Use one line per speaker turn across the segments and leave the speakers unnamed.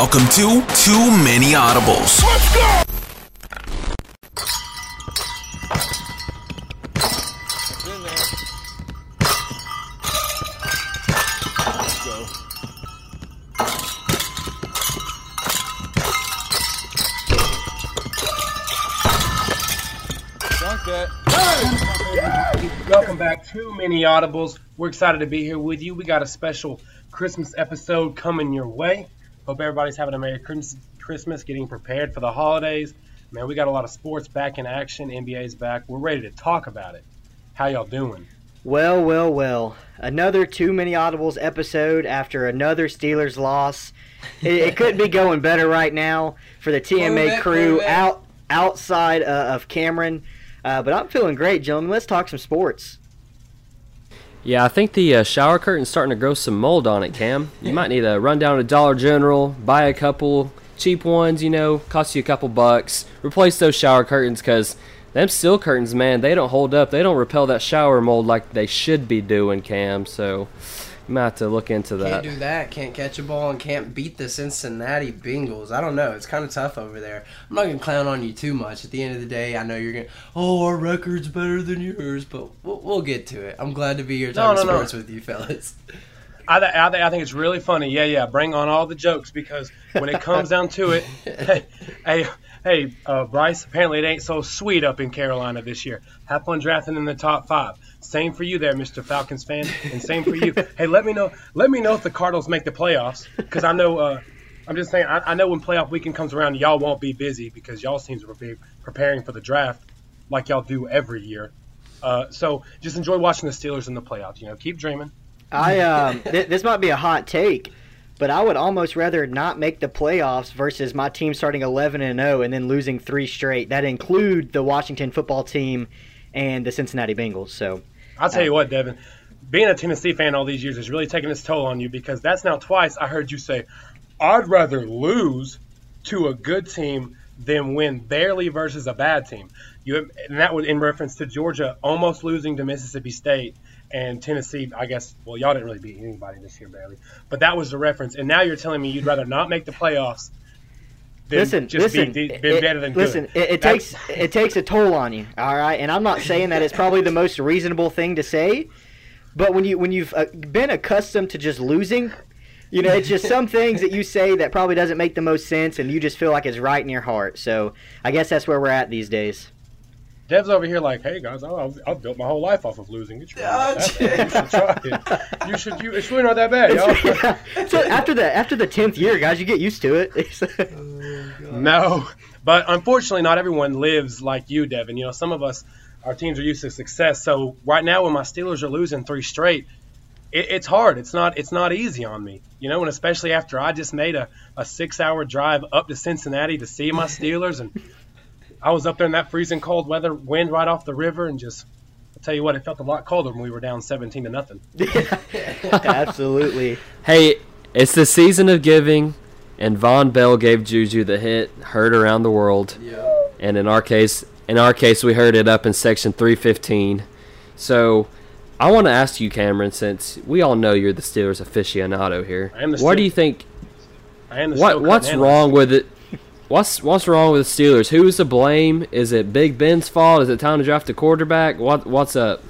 Welcome to Too Many Audibles. Let's go!
Welcome back to Many Audibles. We're excited to be here with you. We got a special Christmas episode coming your way. Hope everybody's having a Merry Christmas, getting prepared for the holidays. Man, we got a lot of sports back in action. NBA's back. We're ready to talk about it. How y'all doing?
Well, well, well. Another Too Many Audibles episode after another Steelers loss. It, it couldn't be going better right now for the TMA crew out outside uh, of Cameron. Uh, but I'm feeling great, gentlemen. Let's talk some sports.
Yeah, I think the uh, shower curtain's starting to grow some mold on it, Cam. You might need to run down to Dollar General, buy a couple cheap ones, you know, cost you a couple bucks. Replace those shower curtains because them steel curtains, man, they don't hold up. They don't repel that shower mold like they should be doing, Cam. So you might have to look into that.
Can't do that. Can't catch a ball and can't beat the Cincinnati Bengals. I don't know. It's kind of tough over there. I'm not gonna clown on you too much. At the end of the day, I know you're gonna. Oh, our record's better than yours, but we'll, we'll get to it. I'm glad to be here talking no, no, sports no. with you, fellas.
I, I, I, think it's really funny. Yeah, yeah. Bring on all the jokes because when it comes down to it, hey, hey, hey uh, Bryce. Apparently, it ain't so sweet up in Carolina this year. Have fun drafting in the top five. Same for you there, Mr. Falcons fan, and same for you. hey, let me know. Let me know if the Cardinals make the playoffs, because I know. Uh, I'm just saying. I, I, know when playoff weekend comes around, y'all won't be busy because y'all seems to be preparing for the draft like y'all do every year. Uh, so just enjoy watching the Steelers in the playoffs. You know, keep dreaming.
I um, th- this might be a hot take, but I would almost rather not make the playoffs versus my team starting 11 and 0 and then losing three straight. That include the Washington football team and the Cincinnati Bengals. So
I'll tell you oh. what, Devin, being a Tennessee fan all these years is really taking its toll on you because that's now twice I heard you say, I'd rather lose to a good team than win barely versus a bad team. You and that was in reference to Georgia almost losing to Mississippi State and Tennessee. I guess well, y'all didn't really beat anybody this year barely, but that was the reference. And now you're telling me you'd rather not make the playoffs
listen, listen, be, be it, listen. It, it takes it takes a toll on you. All right, and I'm not saying that it's probably the most reasonable thing to say, but when you when you've uh, been accustomed to just losing, you know, it's just some things that you say that probably doesn't make the most sense, and you just feel like it's right in your heart. So I guess that's where we're at these days.
Dev's over here like, hey guys, I've, I've built my whole life off of losing. It's really oh, you should try it. You should. You, it's really not that bad, y'all.
Yeah. So after the after the tenth year, guys, you get used to it.
oh, no, but unfortunately, not everyone lives like you, Devin. You know, some of us, our teams are used to success. So right now, when my Steelers are losing three straight, it, it's hard. It's not. It's not easy on me. You know, and especially after I just made a, a six hour drive up to Cincinnati to see my Steelers and I was up there in that freezing cold weather, wind right off the river, and just I'll tell you what, it felt a lot colder when we were down 17 to nothing.
Absolutely.
hey, it's the season of giving, and Vonn Bell gave Juju the hit heard around the world. Yeah. And in our case, in our case, we heard it up in section 315. So. I want to ask you, Cameron, since we all know you're the Steelers aficionado here. I am the what do you think?
I am the
what, What's wrong with it? What's what's wrong with the Steelers? Who's to blame? Is it Big Ben's fault? Is it time to draft a quarterback? What what's up?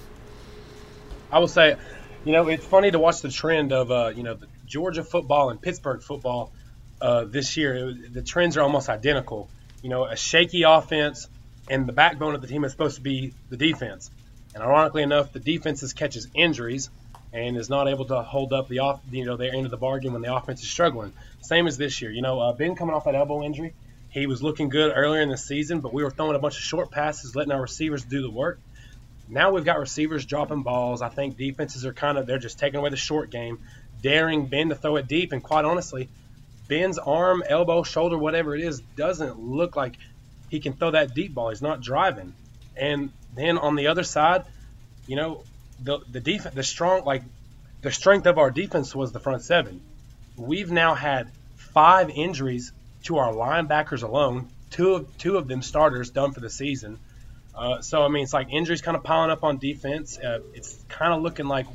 I will say, you know, it's funny to watch the trend of uh, you know Georgia football and Pittsburgh football uh, this year. It, the trends are almost identical. You know, a shaky offense, and the backbone of the team is supposed to be the defense. And ironically enough, the defense catches injuries and is not able to hold up the off, you know, their end of the bargain when the offense is struggling. Same as this year. You know, uh, Ben coming off that elbow injury, he was looking good earlier in the season, but we were throwing a bunch of short passes, letting our receivers do the work. Now we've got receivers dropping balls. I think defenses are kind of they're just taking away the short game, daring Ben to throw it deep. And quite honestly, Ben's arm, elbow, shoulder, whatever it is, doesn't look like he can throw that deep ball. He's not driving. And then on the other side, you know, the the defense, the strong like the strength of our defense was the front seven. We've now had five injuries to our linebackers alone. Two of two of them starters done for the season. Uh, so I mean, it's like injuries kind of piling up on defense. Uh, it's kind of looking like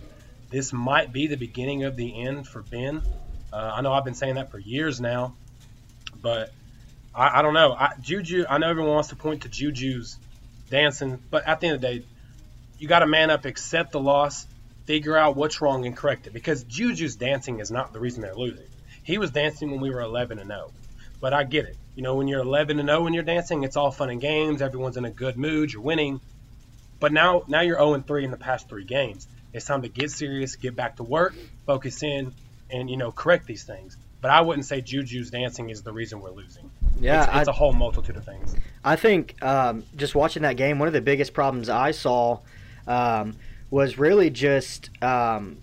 this might be the beginning of the end for Ben. Uh, I know I've been saying that for years now, But I, I don't know. I, Juju, I know everyone wants to point to Juju's dancing, but at the end of the day, you got to man up, accept the loss, figure out what's wrong, and correct it. Because Juju's dancing is not the reason they're losing. He was dancing when we were 11 and 0. But I get it. You know, when you're 11 and 0 when you're dancing, it's all fun and games. Everyone's in a good mood. You're winning. But now, now you're 0 and 3 in the past three games. It's time to get serious, get back to work, focus in, and you know, correct these things. But I wouldn't say Juju's dancing is the reason we're losing. Yeah, it's, it's I, a whole multitude of things.
I think um, just watching that game, one of the biggest problems I saw um, was really just um,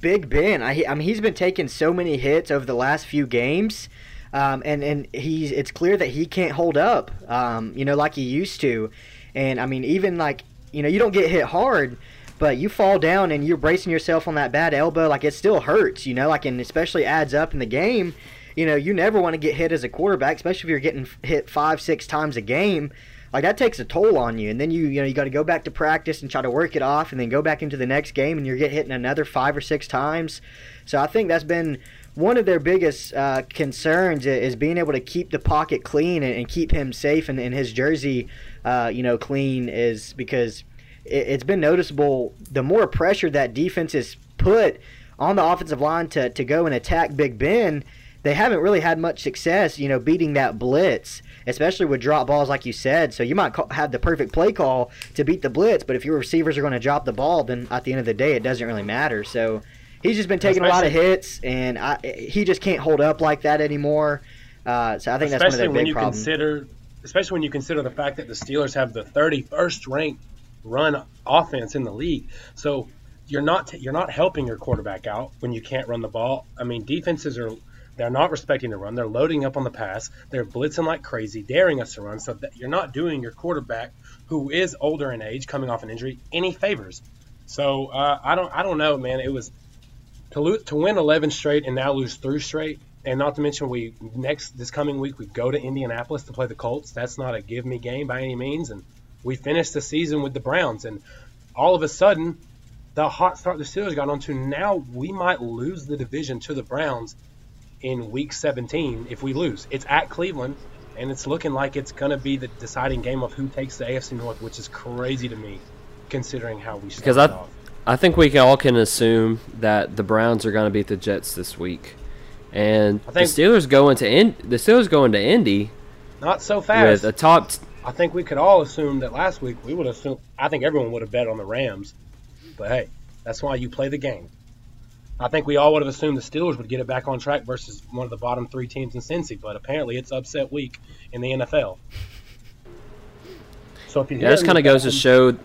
Big Ben. I, I, mean, he's been taking so many hits over the last few games. Um, and and he's it's clear that he can't hold up, um, you know, like he used to. And I mean, even like you know, you don't get hit hard, but you fall down and you're bracing yourself on that bad elbow, like it still hurts, you know, like and especially adds up in the game. You know, you never want to get hit as a quarterback, especially if you're getting hit five, six times a game like that takes a toll on you and then you you know you got to go back to practice and try to work it off and then go back into the next game and you're getting hit another five or six times so i think that's been one of their biggest uh, concerns is being able to keep the pocket clean and, and keep him safe and, and his jersey uh, you know clean is because it, it's been noticeable the more pressure that defense is put on the offensive line to, to go and attack big ben they haven't really had much success you know beating that blitz especially with drop balls, like you said. So you might call, have the perfect play call to beat the blitz, but if your receivers are going to drop the ball, then at the end of the day, it doesn't really matter. So he's just been taking especially, a lot of hits, and I, he just can't hold up like that anymore. Uh, so I think that's one of their big problems.
Consider, especially when you consider the fact that the Steelers have the 31st ranked run offense in the league. So you're not you're not helping your quarterback out when you can't run the ball. I mean, defenses are they're not respecting the run. They're loading up on the pass. They're blitzing like crazy, daring us to run. So that you're not doing your quarterback, who is older in age, coming off an injury, any favors. So uh, I don't, I don't know, man. It was to lose, to win 11 straight and now lose three straight, and not to mention we next this coming week we go to Indianapolis to play the Colts. That's not a give me game by any means, and we finished the season with the Browns, and all of a sudden the hot start the Steelers got onto. Now we might lose the division to the Browns in week 17 if we lose. It's at Cleveland, and it's looking like it's going to be the deciding game of who takes the AFC North, which is crazy to me considering how we started because I, off.
I think we all can assume that the Browns are going to beat the Jets this week, and the Steelers going to in, the Steelers going to Indy.
Not so fast.
With a top. T-
I think we could all assume that last week we would assume. I think everyone would have bet on the Rams, but hey, that's why you play the game. I think we all would have assumed the Steelers would get it back on track versus one of the bottom three teams in Cincy, but apparently it's upset week in the NFL.
So if you yeah, this kind of goes to show.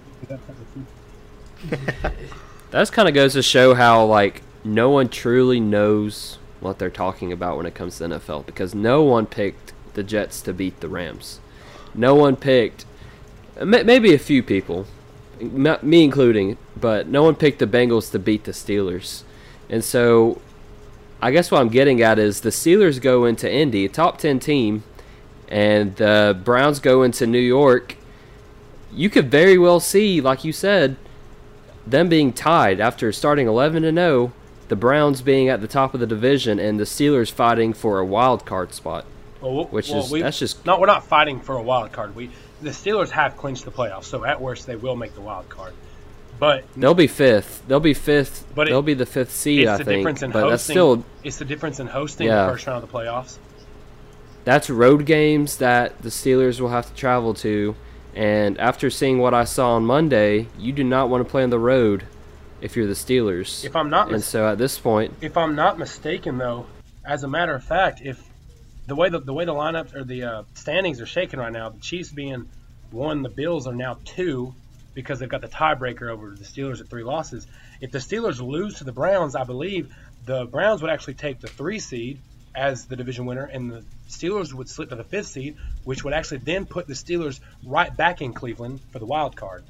that kind of goes to show how like no one truly knows what they're talking about when it comes to NFL because no one picked the Jets to beat the Rams. No one picked, maybe a few people, me including, but no one picked the Bengals to beat the Steelers. And so I guess what I'm getting at is the Steelers go into Indy, top 10 team, and the Browns go into New York. You could very well see, like you said, them being tied after starting 11 and 0, the Browns being at the top of the division and the Steelers fighting for a wild card spot. Well, which well, is we, that's just
no. We're not fighting for a wild card. We the Steelers have clinched the playoffs, so at worst they will make the wild card. But
they'll be fifth. They'll be fifth. But they'll be the fifth seed. I think. but hosting, that's still.
It's the difference in hosting yeah. the first round of the playoffs.
That's road games that the Steelers will have to travel to, and after seeing what I saw on Monday, you do not want to play on the road if you're the Steelers.
If I'm not,
and mis- so at this point,
if I'm not mistaken, though, as a matter of fact, if the way the, the way the lineups or the uh, standings are shaking right now, the Chiefs being one, the Bills are now two, because they've got the tiebreaker over the Steelers at three losses. If the Steelers lose to the Browns, I believe the Browns would actually take the three seed as the division winner, and the Steelers would slip to the fifth seed, which would actually then put the Steelers right back in Cleveland for the wild card.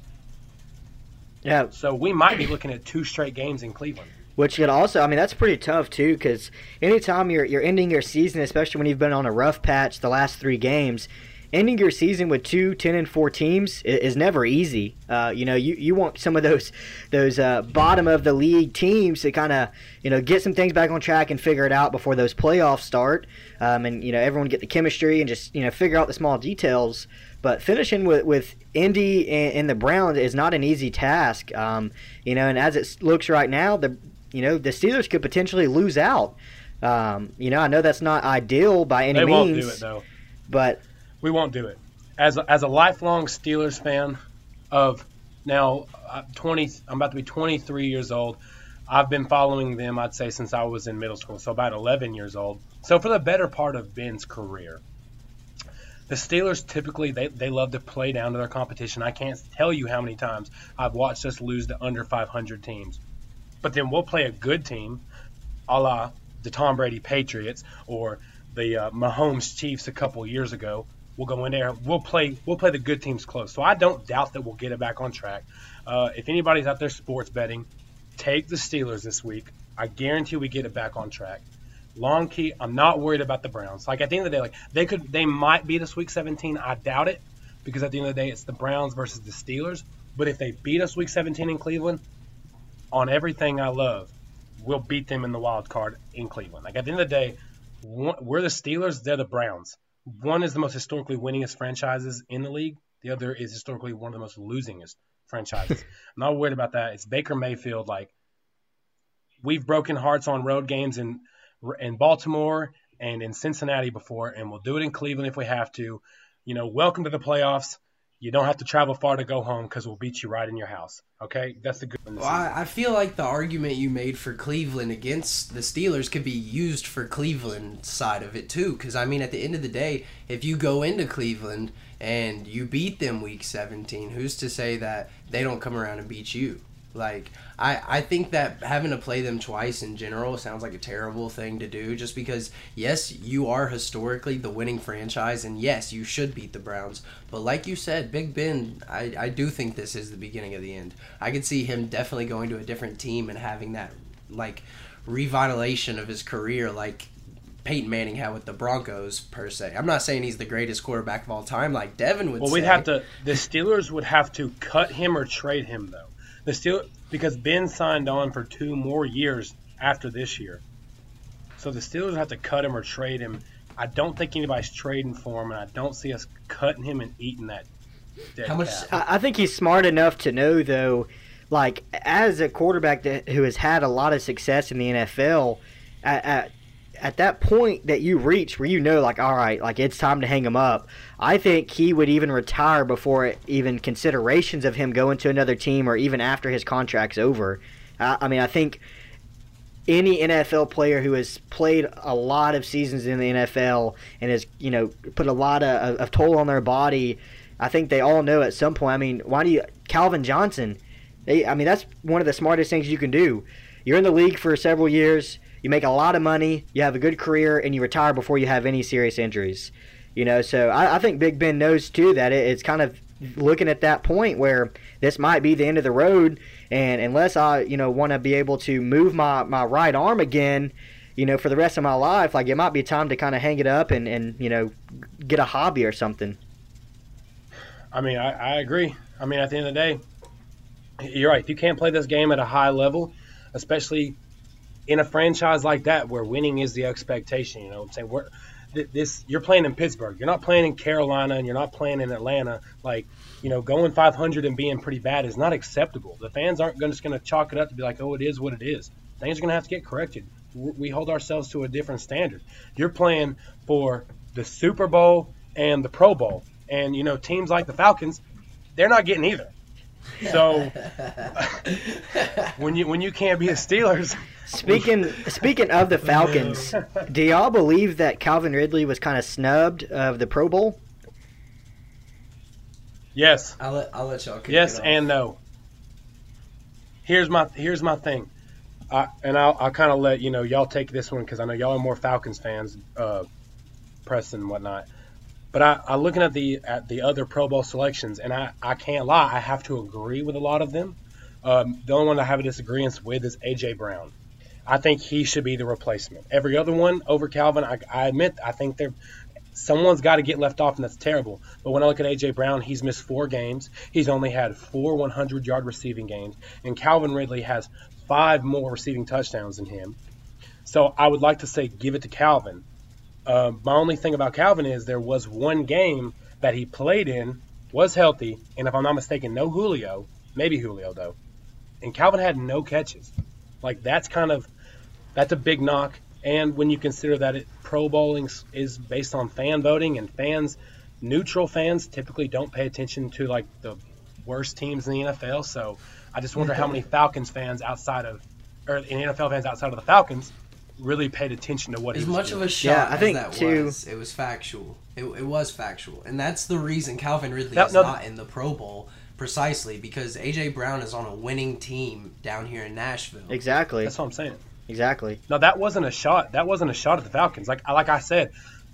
Yeah.
So we might be looking at two straight games in Cleveland.
Which could also, I mean, that's pretty tough too, because anytime you're you're ending your season, especially when you've been on a rough patch the last three games, ending your season with two 10 and 4 teams is, never easy. Uh, you know, you, you want some of those those uh, bottom of the league teams to kind of you know get some things back on track and figure it out before those playoffs start, um, and you know everyone get the chemistry and just you know figure out the small details. But finishing with, with Indy and, and the Browns is not an easy task. Um, you know, and as it looks right now, the you know the Steelers could potentially lose out. Um, you know, I know that's not ideal by any
they
means.
They won't do it though.
But
we won't do it. As a, as a lifelong Steelers fan, of now uh, 20, I'm about to be 23 years old. I've been following them, I'd say, since I was in middle school, so about 11 years old. So for the better part of Ben's career, the Steelers typically they, they love to play down to their competition. I can't tell you how many times I've watched us lose to under 500 teams. But then we'll play a good team, a la the Tom Brady Patriots or the uh, Mahomes Chiefs a couple years ago. We'll go in there. We'll play. We'll play the good teams close. So I don't doubt that we'll get it back on track. Uh, if anybody's out there sports betting, take the Steelers this week. I guarantee we get it back on track. Long key. I'm not worried about the Browns. Like at the end of the day, like they could, they might beat us week 17. I doubt it because at the end of the day, it's the Browns versus the Steelers. But if they beat us week 17 in Cleveland, on everything I love, we'll beat them in the wild card in Cleveland. Like at the end of the day, we're the Steelers. They're the Browns. One is the most historically winningest franchises in the league. The other is historically one of the most losingest franchises. I'm not worried about that. It's Baker Mayfield. Like we've broken hearts on road games in in Baltimore and in Cincinnati before, and we'll do it in Cleveland if we have to. You know, welcome to the playoffs. You don't have to travel far to go home because we'll beat you right in your house. Okay, that's the good one.
Well, I, I feel like the argument you made for Cleveland against the Steelers could be used for Cleveland side of it too. Because I mean, at the end of the day, if you go into Cleveland and you beat them week 17, who's to say that they don't come around and beat you? Like I, I think that having to play them twice in general sounds like a terrible thing to do just because yes, you are historically the winning franchise and yes, you should beat the Browns. But like you said, Big Ben, I, I do think this is the beginning of the end. I could see him definitely going to a different team and having that like revitalization of his career like Peyton Manning had with the Broncos per se. I'm not saying he's the greatest quarterback of all time like Devin would
well,
say.
we'd have to the Steelers would have to cut him or trade him though. The Steel because Ben signed on for two more years after this year. So the Steelers have to cut him or trade him. I don't think anybody's trading for him, and I don't see us cutting him and eating that. How much?
I think he's smart enough to know, though, like as a quarterback that, who has had a lot of success in the NFL, at, at at that point that you reach where you know like all right like it's time to hang him up i think he would even retire before even considerations of him going to another team or even after his contract's over uh, i mean i think any NFL player who has played a lot of seasons in the NFL and has, you know, put a lot of, of toll on their body, I think they all know at some point. I mean, why do you Calvin Johnson? They, I mean, that's one of the smartest things you can do. You're in the league for several years you make a lot of money, you have a good career, and you retire before you have any serious injuries. You know, so I, I think Big Ben knows too that it, it's kind of looking at that point where this might be the end of the road, and unless I, you know, want to be able to move my, my right arm again, you know, for the rest of my life, like it might be time to kind of hang it up and, and you know, get a hobby or something.
I mean, I, I agree. I mean, at the end of the day, you're right. If you can't play this game at a high level, especially in a franchise like that where winning is the expectation, you know what I'm saying? We're, this you're playing in Pittsburgh. You're not playing in Carolina and you're not playing in Atlanta. Like, you know, going 500 and being pretty bad is not acceptable. The fans aren't just going to chalk it up to be like, "Oh, it is what it is." Things are going to have to get corrected. We hold ourselves to a different standard. You're playing for the Super Bowl and the Pro Bowl. And you know, teams like the Falcons, they're not getting either. So when you when you can't be the Steelers,
Speaking speaking of the Falcons, do y'all believe that Calvin Ridley was kind of snubbed of the Pro Bowl?
Yes.
I'll let I'll let y'all.
yes and no. Here's my here's my thing, I, and I'll I'll kind of let you know y'all take this one because I know y'all are more Falcons fans, uh, Preston and whatnot. But I, I looking at the at the other Pro Bowl selections, and I, I can't lie, I have to agree with a lot of them. Um, the only one I have a disagreement with is AJ Brown. I think he should be the replacement. Every other one over Calvin, I, I admit, I think they're Someone's got to get left off, and that's terrible. But when I look at A.J. Brown, he's missed four games. He's only had four 100 yard receiving games. And Calvin Ridley has five more receiving touchdowns than him. So I would like to say give it to Calvin. Uh, my only thing about Calvin is there was one game that he played in, was healthy, and if I'm not mistaken, no Julio, maybe Julio though, and Calvin had no catches. Like that's kind of that's a big knock. And when you consider that it, Pro Bowling is based on fan voting, and fans, neutral fans, typically don't pay attention to like the worst teams in the NFL. So I just wonder how many Falcons fans outside of, or NFL fans outside of the Falcons, really paid attention to what
as much
doing.
of a shot yeah, I think that too, was, it was factual. It, it, was factual, and that's the reason Calvin Ridley is no, not in the Pro Bowl precisely because AJ Brown is on a winning team down here in Nashville.
Exactly.
That's what I'm saying.
Exactly.
No, that wasn't a shot. That wasn't a shot at the Falcons. Like like I said,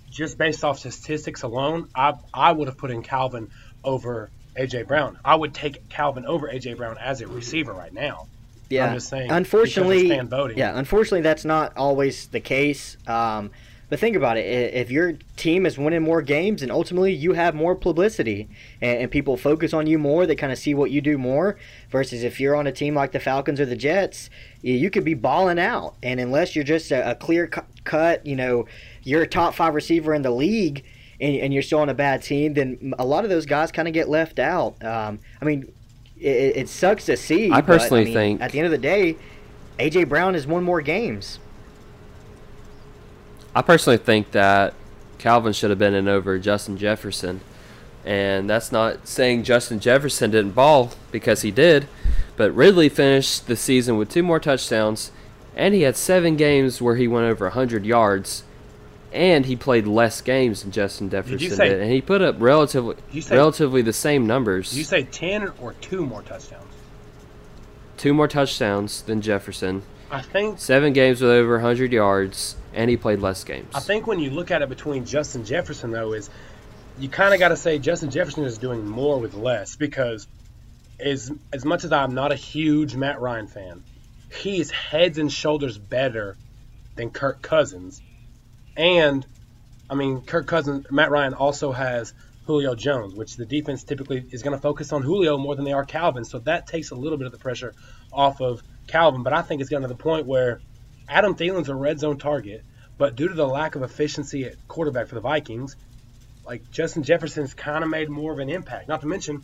just based off statistics alone, I I would have put in Calvin over AJ Brown. I would take Calvin over AJ Brown as a receiver right now.
Yeah. I'm just saying. Unfortunately, yeah. Unfortunately, that's not always the case. Um, but think about it. If your team is winning more games, and ultimately you have more publicity, and, and people focus on you more, they kind of see what you do more. Versus if you're on a team like the Falcons or the Jets, you could be balling out, and unless you're just a, a clear cut, you know, you're a top five receiver in the league. And, and, you're still on a bad team, then a lot of those guys kind of get left out. Um, I mean, it, it, sucks to see.
I personally
but, I
mean, think
at the end of the day, AJ Brown has won more games.
I personally think that Calvin should have been in over Justin Jefferson. And that's not saying Justin Jefferson didn't ball because he did, but Ridley finished the season with two more touchdowns, and he had seven games where he went over 100 yards, and he played less games than Justin Jefferson did, say, did and he put up relatively say, relatively the same numbers.
you say 10 or two more touchdowns?
Two more touchdowns than Jefferson.
I think
seven games with over 100 yards and he played less games.
I think when you look at it between Justin Jefferson though is you kind of got to say Justin Jefferson is doing more with less because as as much as I'm not a huge Matt Ryan fan, he is heads and shoulders better than Kirk Cousins. And I mean, Kirk Cousins, Matt Ryan also has Julio Jones, which the defense typically is going to focus on Julio more than they are Calvin. So that takes a little bit of the pressure off of Calvin. But I think it's gotten to the point where Adam Thielen's a red zone target, but due to the lack of efficiency at quarterback for the Vikings, like Justin Jefferson's kind of made more of an impact. Not to mention,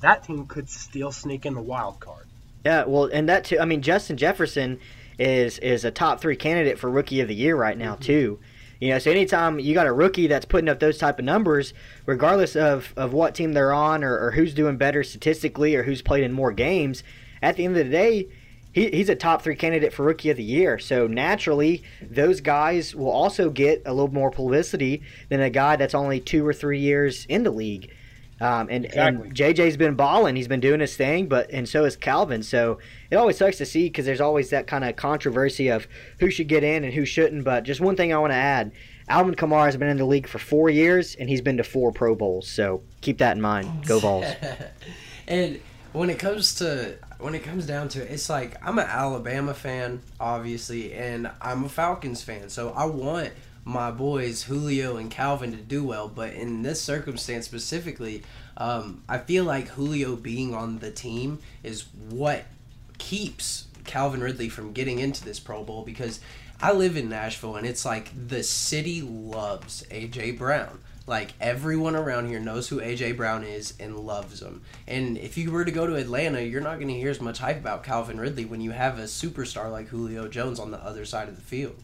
that team could still sneak in the wild card.
Yeah, well, and that too. I mean, Justin Jefferson is is a top three candidate for rookie of the year right now mm-hmm. too. You know, so anytime you got a rookie that's putting up those type of numbers, regardless of, of what team they're on or, or who's doing better statistically or who's played in more games, at the end of the day, he, he's a top three candidate for rookie of the year. So naturally, those guys will also get a little more publicity than a guy that's only two or three years in the league. Um, and, exactly. and JJ's been balling. He's been doing his thing, but and so is Calvin. So it always sucks to see because there's always that kind of controversy of who should get in and who shouldn't. But just one thing I want to add: Alvin Kamara has been in the league for four years and he's been to four Pro Bowls. So keep that in mind. Go Vols.
and when it comes to when it comes down to it, it's like I'm an Alabama fan, obviously, and I'm a Falcons fan. So I want my boys Julio and Calvin to do well, but in this circumstance specifically, um, I feel like Julio being on the team is what keeps Calvin Ridley from getting into this Pro Bowl because I live in Nashville and it's like the city loves AJ Brown. Like everyone around here knows who AJ Brown is and loves him. And if you were to go to Atlanta, you're not going to hear as much hype about Calvin Ridley when you have a superstar like Julio Jones on the other side of the field.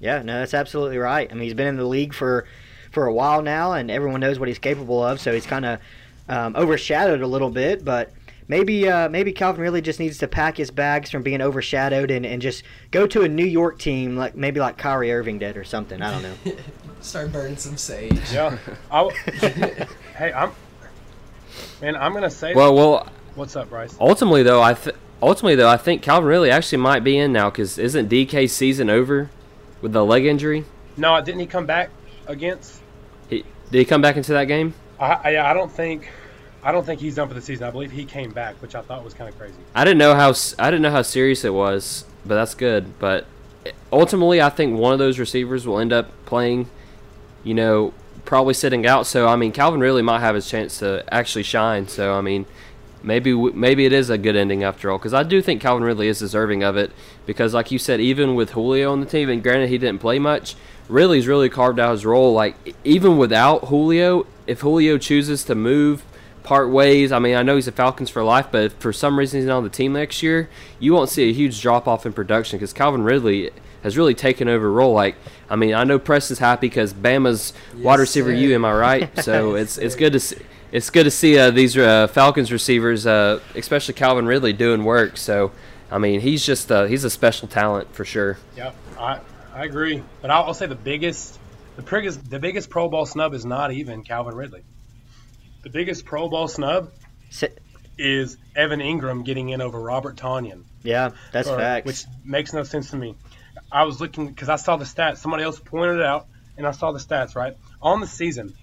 Yeah, no, that's absolutely right. I mean, he's been in the league for for a while now, and everyone knows what he's capable of. So he's kind of um, overshadowed a little bit, but maybe uh, maybe Calvin really just needs to pack his bags from being overshadowed and, and just go to a New York team like maybe like Kyrie Irving did or something. I don't know.
Start burning some sage.
Yeah. hey, I'm. Man, I'm gonna say.
Well, well.
What's up, Bryce?
Ultimately, though, I th- ultimately though I think Calvin really actually might be in now because isn't DK's season over with the leg injury?
No, didn't he come back against?
He did he come back into that game?
I, I, I don't think. I don't think he's done for the season. I believe he came back, which I thought was kind of crazy.
I didn't know how I didn't know how serious it was, but that's good. But ultimately, I think one of those receivers will end up playing you know, probably sitting out. So I mean, Calvin really might have his chance to actually shine. So I mean, maybe maybe it is a good ending after all because I do think Calvin Ridley is deserving of it because like you said even with Julio on the team and granted he didn't play much Ridley's really carved out his role like even without Julio if Julio chooses to move part ways I mean I know he's a Falcons for life but if for some reason he's not on the team next year you won't see a huge drop off in production because Calvin Ridley has really taken over a role like I mean I know Preston's happy because Bama's yes, wide receiver sir. you am I right so it's it's good to see it's good to see uh, these uh, Falcons receivers, uh, especially Calvin Ridley, doing work. So, I mean, he's just uh, he's a special talent for sure.
Yep, I I agree. But I'll, I'll say the biggest the biggest the biggest Pro Bowl snub is not even Calvin Ridley. The biggest Pro Bowl snub is Evan Engram getting in over Robert Tonyan.
Yeah, that's or, facts.
Which makes no sense to me. I was looking because I saw the stats. Somebody else pointed it out, and I saw the stats. Right on the season,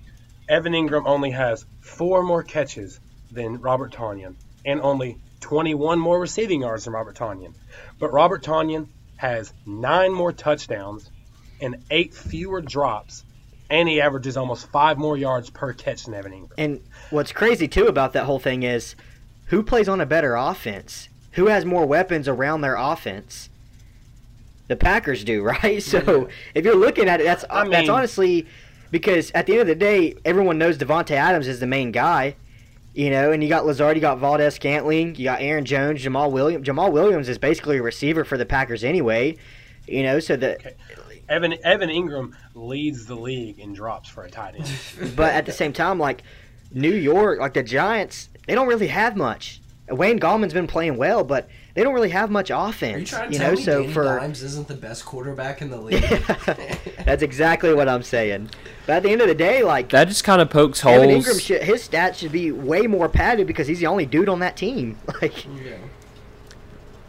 Evan Engram only has four more catches than Robert Tonyan and only 21 more receiving yards than Robert Tonyan. But Robert Tonyan has nine more touchdowns and eight fewer drops, and he averages almost five more yards per catch than Evan Engram.
And what's crazy too about that whole thing is who plays on a better offense? Who has more weapons around their offense? The Packers do, right? So if you're looking at it, that's I mean, that's honestly because at the end of the day, everyone knows Davante Adams is the main guy. You know, and you got Lazard, you got Valdes-Scantling, you got Aaron Jones, Jamaal Williams. Jamaal Williams is basically a receiver for the Packers anyway. You know, so that okay.
Evan Evan Engram leads the league in drops for a tight
end. but at the same time, like New York, like the Giants, they don't really have much. Wayne Gallman's been playing well, but they don't really have much offense. Are you
trying to you tell know, me so Danny for Dimes isn't the best quarterback in the league?
That's exactly what I'm saying. But at the end of the day, like
that just kind of pokes holes. Evan
Engram, should, his stats should be way more padded because he's the only dude on that team. Like, yeah.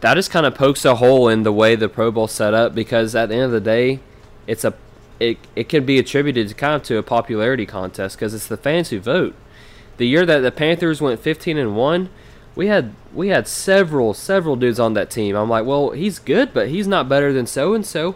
That just kind of pokes a hole in the way the Pro Bowl set up because at the end of the day, it's a it it can be attributed to kind of to a popularity contest because it's the fans who vote. The year that the Panthers went 15 and one we had we had several several dudes on that team. I'm like, well, he's good, but he's not better than so and so.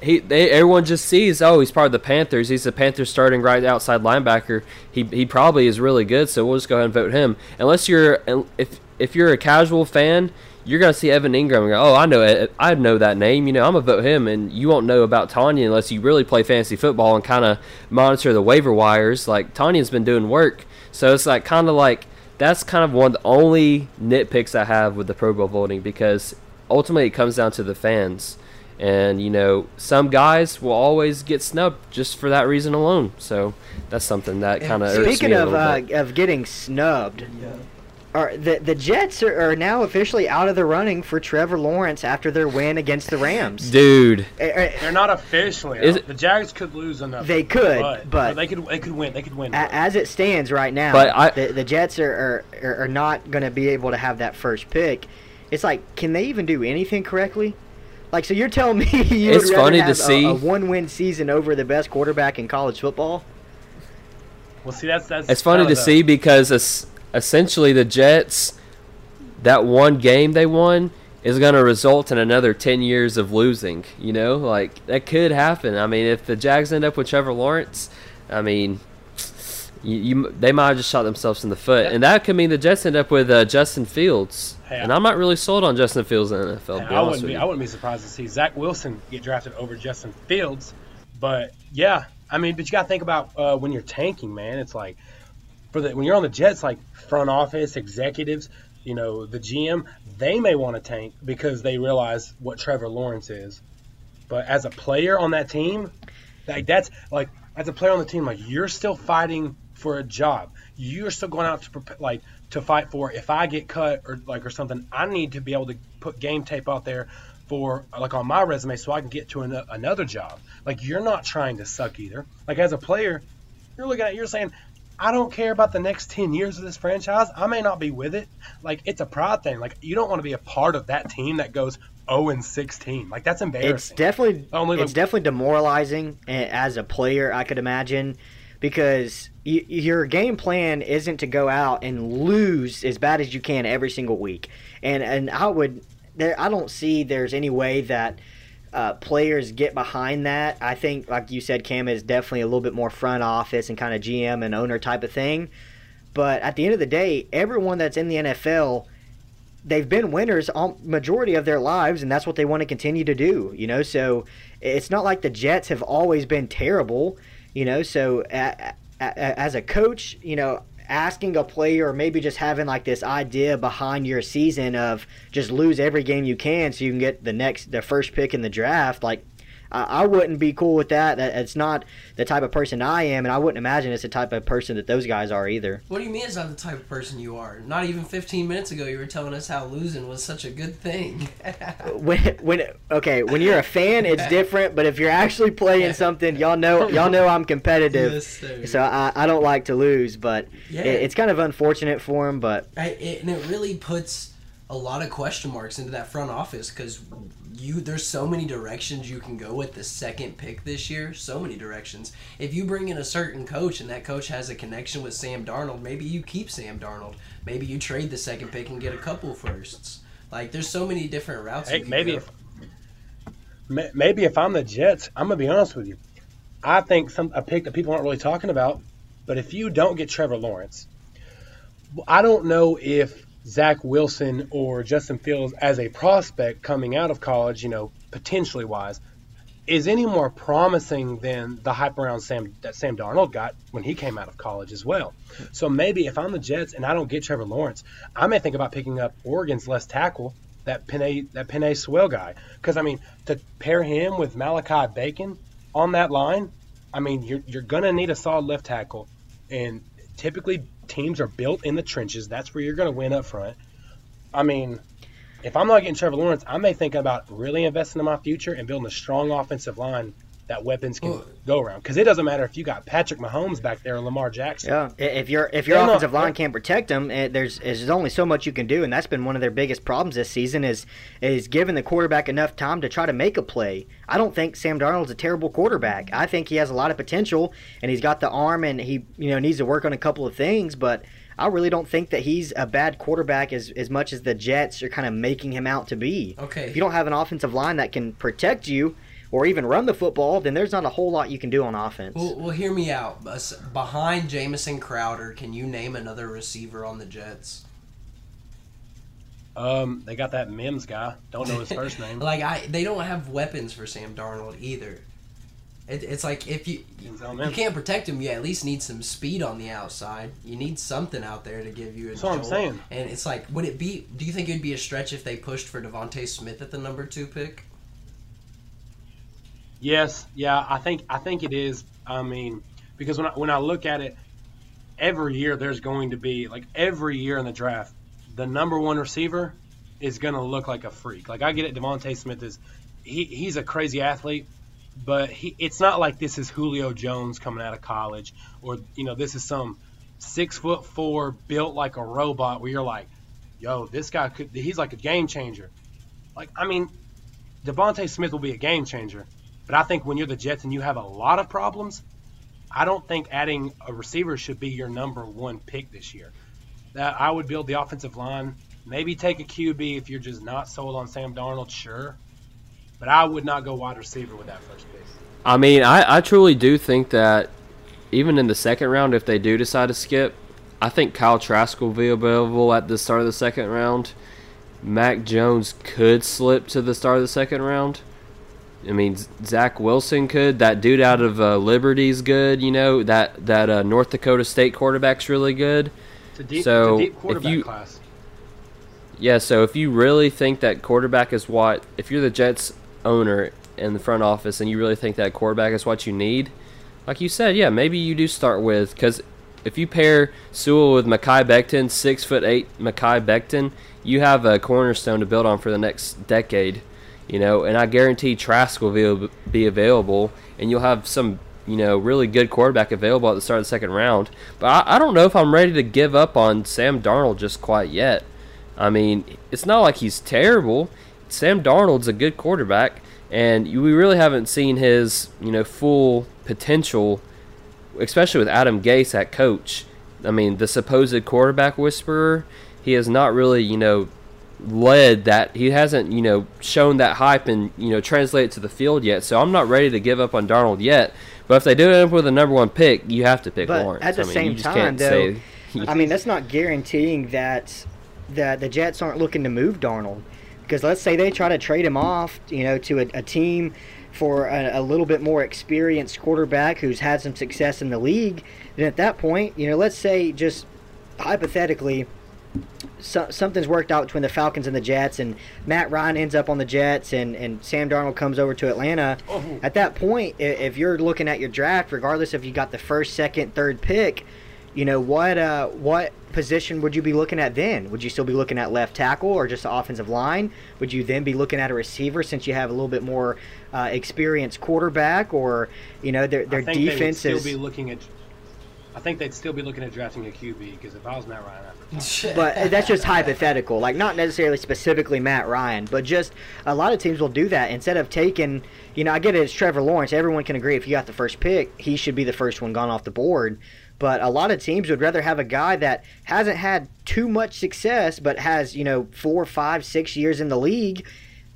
He they, everyone just sees, oh, he's part of the Panthers. He's the Panthers starting right outside linebacker. He he probably is really good, so we'll just go ahead and vote him. Unless you're if if you're a casual fan, you're gonna see Evan Engram and go, oh, I know it. I know that name. You know, I'm gonna vote him, and you won't know about Tonyan unless you really play fantasy football and kind of monitor the waiver wires. Like Tonyan's been doing work, so it's like kind of like that's kind of one of the only nitpicks I have with the Pro Bowl voting because ultimately it comes down to the fans. And you know, some guys will always get snubbed just for that reason alone. So that's something that kind of
speaking
of
uh, of getting snubbed. Yeah are the the Jets are, are, now officially out of the running for Trevor Lawrence after their win against the Rams.
Dude, eh, eh,
they're not officially. Is the Jags could lose another.
They could, but, but,
they could they could win. They could win.
As it stands right now, but I, the, the Jets are are, are not going to be able to have that first pick. It's like, can they even do anything correctly? Like, so you're telling me you it's would rather have a, a one-win season over the best quarterback in college football?
Well, see, that's that's.
It's funny to see because essentially the Jets, that one game they won is going to result in another 10 years of losing. You know, like that could happen. I mean, if the Jags end up with Trevor Lawrence, I mean, you, you they might have just shot themselves in the foot, and that could mean the Jets end up with uh, Justin Fields. Hey, and I'm not really sold on Justin Fields in the NFL.
I wouldn't be. I wouldn't be surprised to see Zach Wilson get drafted over Justin Fields. But yeah, I mean, but you got to think about uh, when you're tanking, man. It's like for the when you're on the Jets, like front office executives, you know, the GM, they may want to tank because they realize what Trevor Lawrence is. But as a player on that team, like that's like as a player on the team, like you're still fighting for a job. You're still going out to like to fight for. If I get cut or like or something, I need to be able to put game tape out there for like on my resume so I can get to an, another job. Like you're not trying to suck either. Like as a player, you're looking at you're saying I don't care about the next 10 years of this franchise. I may not be with it. Like, it's a pride thing. Like, you don't want to be a part of that team that goes 0 and 16. Like, that's embarrassing.
It's definitely, Only it's like, definitely demoralizing as a player, I could imagine, because your game plan isn't to go out and lose as bad as you can every single week. And, and I would, there, I don't see there's any way that uh, players get behind that. I think, like you said, Cam is definitely a little bit more front office and kind of GM and owner type of thing. But at the end of the day, everyone that's in the NFL, they've been winners all majority of their lives, and that's what they want to continue to do. You know, so it's not like the Jets have always been terrible. You know, so a, a, as a coach, you know, asking a player or maybe just having like this idea behind your season of just lose every game you can so you can get the next the first pick in the draft like I, wouldn't be cool with that. That it's not the type of person I am, and I wouldn't imagine it's the type of person that those guys are either.
What do you mean it's not the type of person you are? Not even 15 minutes ago, you were telling us how losing was such a good thing.
when when okay, when you're a fan, it's different. But if you're actually playing something, y'all know y'all know I'm competitive, yes, so I, I don't like to lose. But yeah. it, it's kind of unfortunate for him. But
I, it, and it really puts a lot of question marks into that front office because you there's so many directions you can go with the second pick this year. So many directions. If you bring in a certain coach and that coach has a connection with Sam Darnold, maybe you keep Sam Darnold. Maybe you trade the second pick and get a couple firsts. Like there's so many different routes.
Hey, maybe if maybe if I'm the Jets, I'm gonna be honest with you. I think some a pick that people aren't really talking about. But if you don't get Trevor Lawrence, I don't know if Zach Wilson or Justin Fields as a prospect coming out of college, you know, potentially wise, is any more promising than the hype around Sam that Sam Darnold got when he came out of college as well. So maybe if I'm the Jets and I don't get Trevor Lawrence, I may think about picking up Oregon's left tackle, that Penei that Penei Sewell guy, because I mean to pair him with Mekhi Becton on that line, I mean you're you're gonna need a solid left tackle, and typically teams are built in the trenches. That's where you're going to win up front. I mean, if I'm not getting Trevor Lawrence, I may think about really investing in my future and building a strong offensive line that weapons can go around. Because it doesn't matter if you got Patrick Mahomes back there or Lamar Jackson.
Yeah, if your if your offensive not, line can't protect them, eh, there's there's only so much you can do, and that's been one of their biggest problems this season is is giving the quarterback enough time to try to make a play. I don't think Sam Darnold's a terrible quarterback. I think he has a lot of potential, and he's got the arm, and he you know needs to work on a couple of things, but. I really don't think that he's a bad quarterback as, as much as the Jets are kind of making him out to be.
Okay.
If you don't have an offensive line that can protect you, or even run the football, then there's not a whole lot you can do on offense.
Well, well hear me out. Behind Jamison Crowder, can you name another receiver on the Jets?
Um, they got that Mims guy. Don't know his first name.
like I, they don't have weapons for Sam Darnold either. It, it's like if you you can't protect him, you at least need some speed on the outside. You need something out there to give you a.
That's what I'm saying.
And it's like, would it be? Do you think it'd be a stretch if they pushed for DeVonta Smith at the number two pick?
Yes, yeah, I think I think it is. I mean, because when I, when I look at it, every year there's going to be like every year in the draft, the number one receiver is going to look like a freak. Like I get it, DeVonta Smith is he, he's a crazy athlete, but he it's not like this is Julio Jones coming out of college or you know this is some six foot four built like a robot where you're like, yo, this guy could he's like a game changer. Like I mean, DeVonta Smith will be a game changer but I think when you're the Jets and you have a lot of problems, I don't think adding a receiver should be your number one pick this year. That I would build the offensive line, maybe take a QB if you're just not sold on Sam Darnold, sure. But I would not go wide receiver with that first pick.
I mean, I, I truly do think that even in the second round, if they do decide to skip, I think Kyle Trask will be available at the start of the second round. Mac Jones could slip to the start of the second round. I mean, Zach Wilson could. That dude out of uh, Liberty's good. You know that that uh, North Dakota State quarterback's really good.
Deep, so if you, class.
Yeah, so if you really think that quarterback is what, if you're the Jets owner in the front office and you really think that quarterback is what you need, like you said, yeah, maybe you do start with because if you pair Sewell with Mekhi Becton, six foot eight Mekhi Becton, you have a cornerstone to build on for the next decade you know, and I guarantee Trask will be, available, and you'll have some, you know, really good quarterback available at the start of the second round. But I, I don't know if I'm ready to give up on Sam Darnold just quite yet. I mean, it's not like he's terrible. Sam Darnold's a good quarterback, and we really haven't seen his, you know, full potential, especially with Adam Gase at coach. I mean, the supposed quarterback whisperer, he has not really, you know, led that he hasn't you know shown that hype and you know translate it to the field yet. So I'm not ready to give up on Darnold yet. But if they do end up with a number one pick, you have to pick
but
Lawrence.
At the I mean, same time, though, I mean that's not guaranteeing that that the Jets aren't looking to move Darnold because let's say they try to trade him off, you know, to a, a team for a, a, little bit more experienced quarterback who's had some success in the league, then at that point, you know, let's say just hypothetically so, something's worked out between the Falcons and the Jets, and Matt Ryan ends up on the Jets, and, and Sam Darnold comes over to Atlanta. Oh. At that point, if you're looking at your draft, regardless if you got the first, second, third pick, you know what uh, what position would you be looking at then? Would you still be looking at left tackle or just the offensive line? Would you then be looking at a receiver since you have a little bit more uh, experienced quarterback, or you know their their defense
is? Still be looking at I think they'd still be looking at drafting a QB because if I was Matt Ryan, I
but that's just hypothetical. Like not necessarily specifically Matt Ryan, but just a lot of teams will do that instead of taking. You know, I get it. It's Trevor Lawrence. Everyone can agree if you got the first pick, he should be the first one gone off the board. But a lot of teams would rather have a guy that hasn't had too much success, but has you know four, five, six years in the league.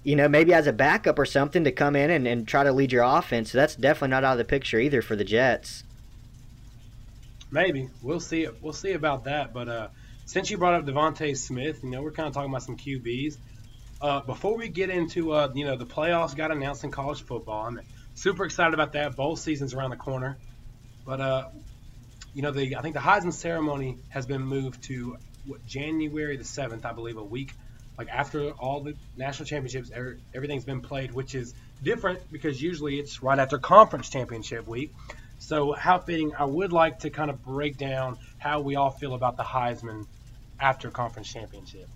You know, maybe as a backup or something to come in and, and try to lead your offense. So that's definitely not out of the picture either for the Jets.
Maybe we'll see. We'll see about that. But uh, since you brought up DeVonta Smith, you know we're kind of talking about some QBs. Uh, before we get into uh, you know the playoffs got announced in college football, I'm super excited about that. Bowl season's around the corner, but uh, you know the I think the Heisman ceremony has been moved to what, January the seventh, I believe, a week like after all the national championships, everything's been played, which is different because usually it's right after conference championship week. So, how fitting, I would like to kind of break down how we all feel about the Heisman after conference championship.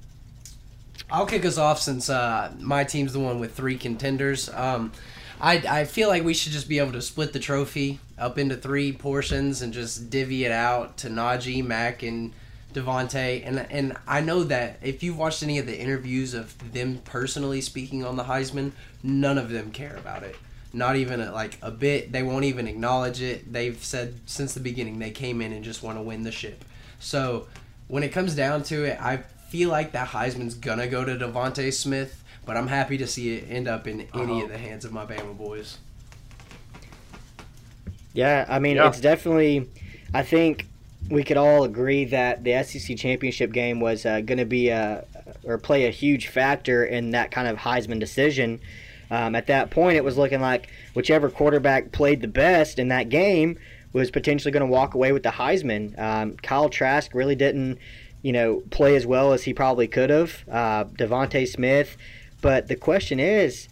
I'll kick us off since uh, my team's the one with three contenders. Um, I, I feel like we should just be able to split the trophy up into three portions and just divvy it out to Najee, Mac, and DeVonta. And and I know that if you've watched any of the interviews of them personally speaking on the Heisman, none of them care about it not even a, like a bit. They won't even acknowledge it. They've said since the beginning they came in and just want to win the ship. So when it comes down to it, I feel like that Heisman's gonna go to DeVonta Smith, but I'm happy to see it end up in any uh-huh. of the hands of my Bama boys.
Yeah, I mean yeah. it's definitely. I think we could all agree that the SEC championship game was uh, going to be a or play a huge factor in that kind of Heisman decision. Um, at that point, it was looking like whichever quarterback played the best in that game was potentially going to walk away with the Heisman. Um, Kyle Trask really didn't, you know, play as well as he probably could have. Uh, DeVonta Smith, but the question is,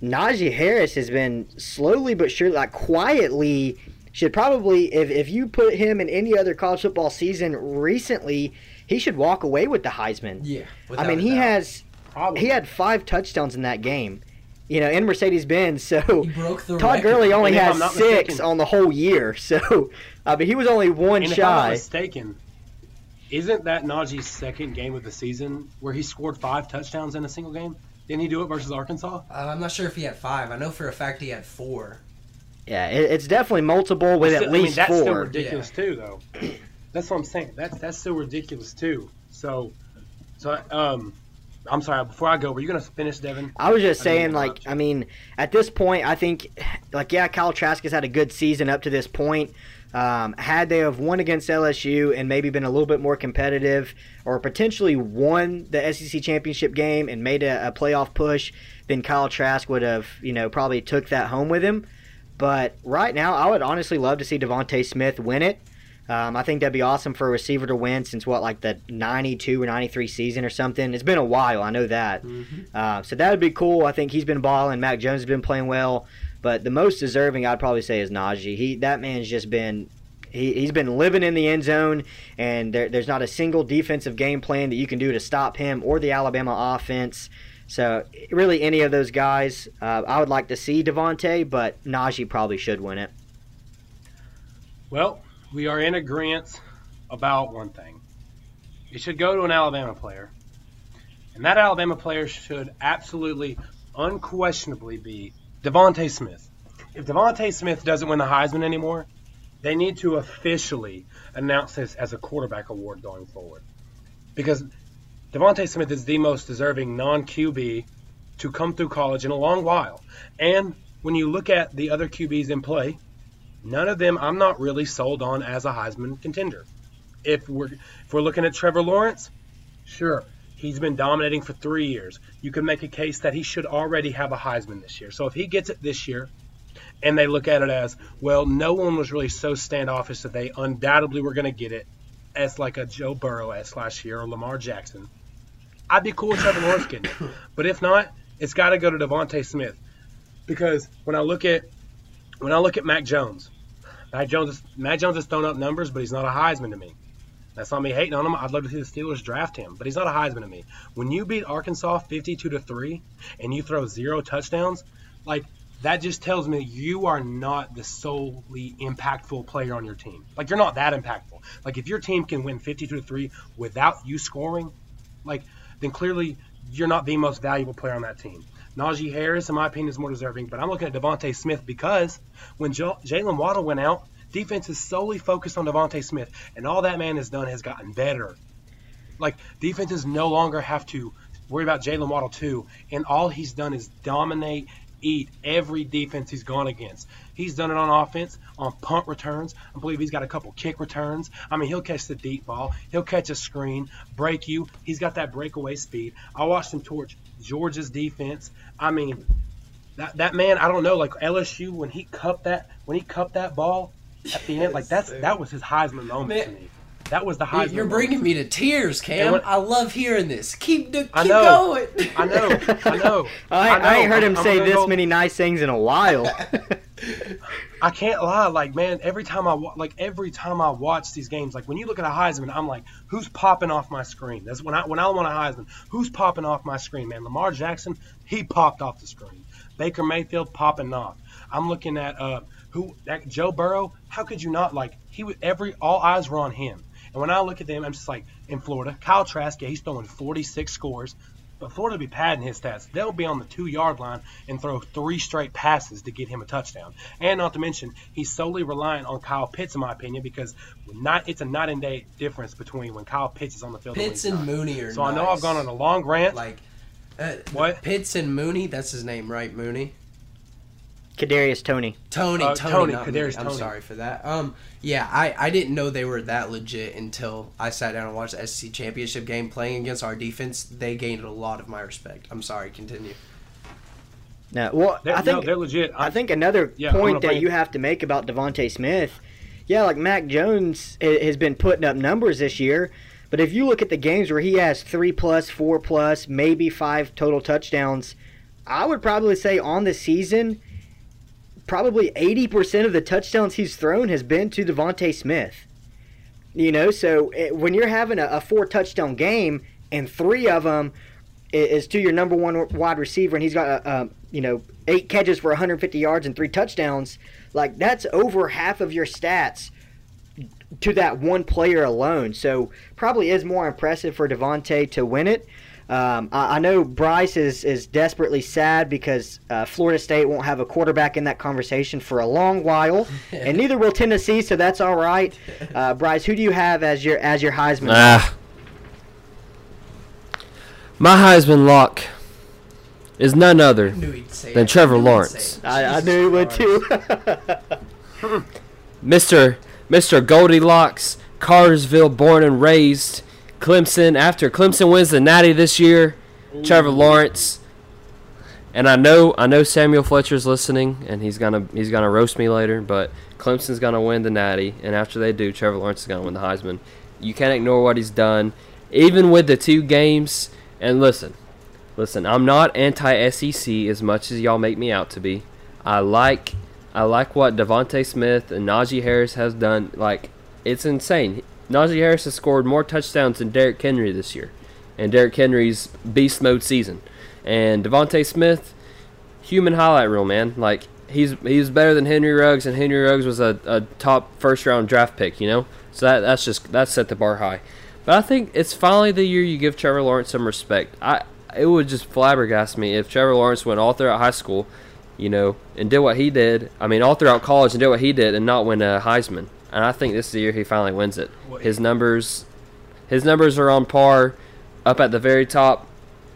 Najee Harris has been slowly but surely, like quietly, should probably, if, if you put him in any other college football season recently, he should walk away with the Heisman.
Yeah,
I mean, he has. Probably. He had five touchdowns in that game you know, in Mercedes Benz. So Todd record. Gurley only has six mistaken, on the whole year. So, uh, but he was only one
and
shy.
If I'm not mistaken, isn't that Najee's second game of the season where he scored five touchdowns in a single game? Didn't he do it versus Arkansas?
Uh, I'm not sure if he had five. I know for a fact he had four.
Yeah, it, it's definitely multiple with still, at least
I mean,
that's
four. That's still ridiculous yeah. too, though. That's what I'm saying. That's that's still ridiculous too. So, so um, I'm sorry. Before I go, were you gonna finish, Devin?
I was just I saying, like, I mean, at this point, I think, like, yeah, Kyle Trask has had a good season up to this point. Um, had they have won against LSU and maybe been a little bit more competitive, or potentially won the SEC championship game and made a, a playoff push, then Kyle Trask would have, you know, probably took that home with him. But right now, I would honestly love to see DeVonta Smith win it. Um, I think that'd be awesome for a receiver to win since what like the 92 or 93 season or something. It's been a while, I know that. Mm-hmm. Uh, so that would be cool. I think he's been balling. Mac Jones has been playing well, but the most deserving I'd probably say is Najee. He that man's just been he, he's been living in the end zone, and there, there's not a single defensive game plan that you can do to stop him or the Alabama offense. So really, any of those guys, uh, I would like to see DeVonta, but Najee probably should win it.
Well, we are in agreement about one thing. It should go to an Alabama player. And that Alabama player should absolutely, unquestionably be DeVonta Smith. If DeVonta Smith doesn't win the Heisman anymore, they need to officially announce this as a quarterback award going forward. Because DeVonta Smith is the most deserving non QB to come through college in a long while. And when you look at the other QBs in play, none of them I'm not really sold on as a Heisman contender. If we're if we're looking at Trevor Lawrence, sure, he's been dominating for three years. You can make a case that he should already have a Heisman this year. So if he gets it this year, and they look at it as, well, no one was really so standoffish that they undoubtedly were going to get it as like a Joe Burrow as last year or Lamar Jackson. I'd be cool with Trevor Lawrence getting it. But if not, it's got to go to DeVonta Smith because when I look at when I look at Mac Jones, Mac Jones Mac Jones has thrown up numbers, but he's not a Heisman to me. That's not me hating on him. I'd love to see the Steelers draft him, but he's not a Heisman to me. When you beat Arkansas 52 to 3 and you throw zero touchdowns, like that just tells me you are not the solely impactful player on your team. Like you're not that impactful. Like if your team can win 52 to 3 without you scoring, like then clearly you're not the most valuable player on that team. Najee Harris, in my opinion, is more deserving, but I'm looking at DeVonta Smith because when Jaylen Waddle went out, defense is solely focused on DeVonta Smith, and all that man has done has gotten better. Like defenses no longer have to worry about Jaylen Waddle too, and all he's done is dominate eat every defense he's gone against. He's done it on offense, on punt returns. I believe he's got a couple kick returns. I mean, he'll catch the deep ball, he'll catch a screen, break you. He's got that breakaway speed. I watched him torch Georgia's defense. I mean, that that man, I don't know, like LSU when he cupped that when he cupped that ball at the end, like that's that was his Heisman moment man, to me. That was the Heisman.
You're bringing me to tears, Cam. When, I love hearing this. Keep keep I know, going.
I know. I know.
I,
I, know.
I ain't heard him I'm, say I'm this go... many nice things in a while.
I can't lie. Like man, every time I like every time I watch these games, like when you look at a Heisman, I'm like, who's popping off my screen? That's when I when I want a Heisman. Who's popping off my screen, man? Lamar Jackson, he popped off the screen. Baker Mayfield popping off. I'm looking at uh who that Joe Burrow. How could you not like? He was every all eyes were on him. And when I look at them, I'm just like, in Florida, Kyle Trask, yeah, he's throwing 46 scores. But Florida be padding his stats. They'll be on the two yard line and throw three straight passes to get him a touchdown. And not to mention, he's solely reliant on Kyle Pitts, in my opinion, because not it's a night and day difference between when Kyle Pitts is on the field.
Pitts and,
and
Mooney are.
So
nice.
I know I've gone on a long rant.
Like uh, what? Pitts and Mooney. That's his name, right? Mooney.
Kadarius Toney.
Tony, uh, Tony, Tony Kadarius I'm sorry for that. Um, yeah, I, I didn't know they were that legit until I sat down and watched the SEC championship game playing against our defense. They gained a lot of my respect. I'm sorry, continue.
No, well,
they're,
I think
no, they're legit.
I, I think another yeah, point that you have to make about DeVonta Smith, yeah, like Mac Jones has been putting up numbers this year, but if you look at the games where he has three plus, four plus, maybe five total touchdowns, I would probably say on the season probably 80% of the touchdowns he's thrown has been to DeVonta Smith. You know, so it, eh, when you're having a, a, four touchdown game and three of them is to your number one wide receiver and he's got, a, you know, eight catches for 150 yards and three touchdowns, like that's over half of your stats to that one player alone. So probably is more impressive for DeVonta to win it. Um, I, I, know Bryce is, is desperately sad because uh, Florida State won't have a quarterback in that conversation for a long while, and neither will Tennessee, so that's all right. Uh, Bryce, who do you have as your as your Heisman? Ah,
my Heisman lock is none other than Trevor Lawrence.
I, I, knew he would too.
Mister Mister Goldilocks, Cartersville, born and raised Clemson after Clemson wins the Natty this year. Ooh. Trevor Lawrence, and I know I know Samuel Fletcher's listening, and he's gonna he's gonna roast me later. But Clemson's gonna win the Natty, and after they do, Trevor Lawrence is gonna win the Heisman. You can't ignore what he's done, even with the two games. And listen, listen, I'm not anti-SEC as much as y'all make me out to be. I like I like what DeVonta Smith and Najee Harris has done. Like it's insane. Najee Harris has scored more touchdowns than Derrick Henry this year, and Derrick Henry's beast mode season. And DeVonta Smith, human highlight reel, man. Like he's he's better than Henry Ruggs, and Henry Ruggs was a, a top first round draft pick, you know. So that that's just that set the bar high. But I think it's finally the year you give Trevor Lawrence some respect. I it would just flabbergast me if Trevor Lawrence went all throughout high school, you know, and did what he did. I mean, all throughout college and did what he did, and not win a Heisman and I think this is the year he finally wins it. His numbers, his numbers are on par up at the very top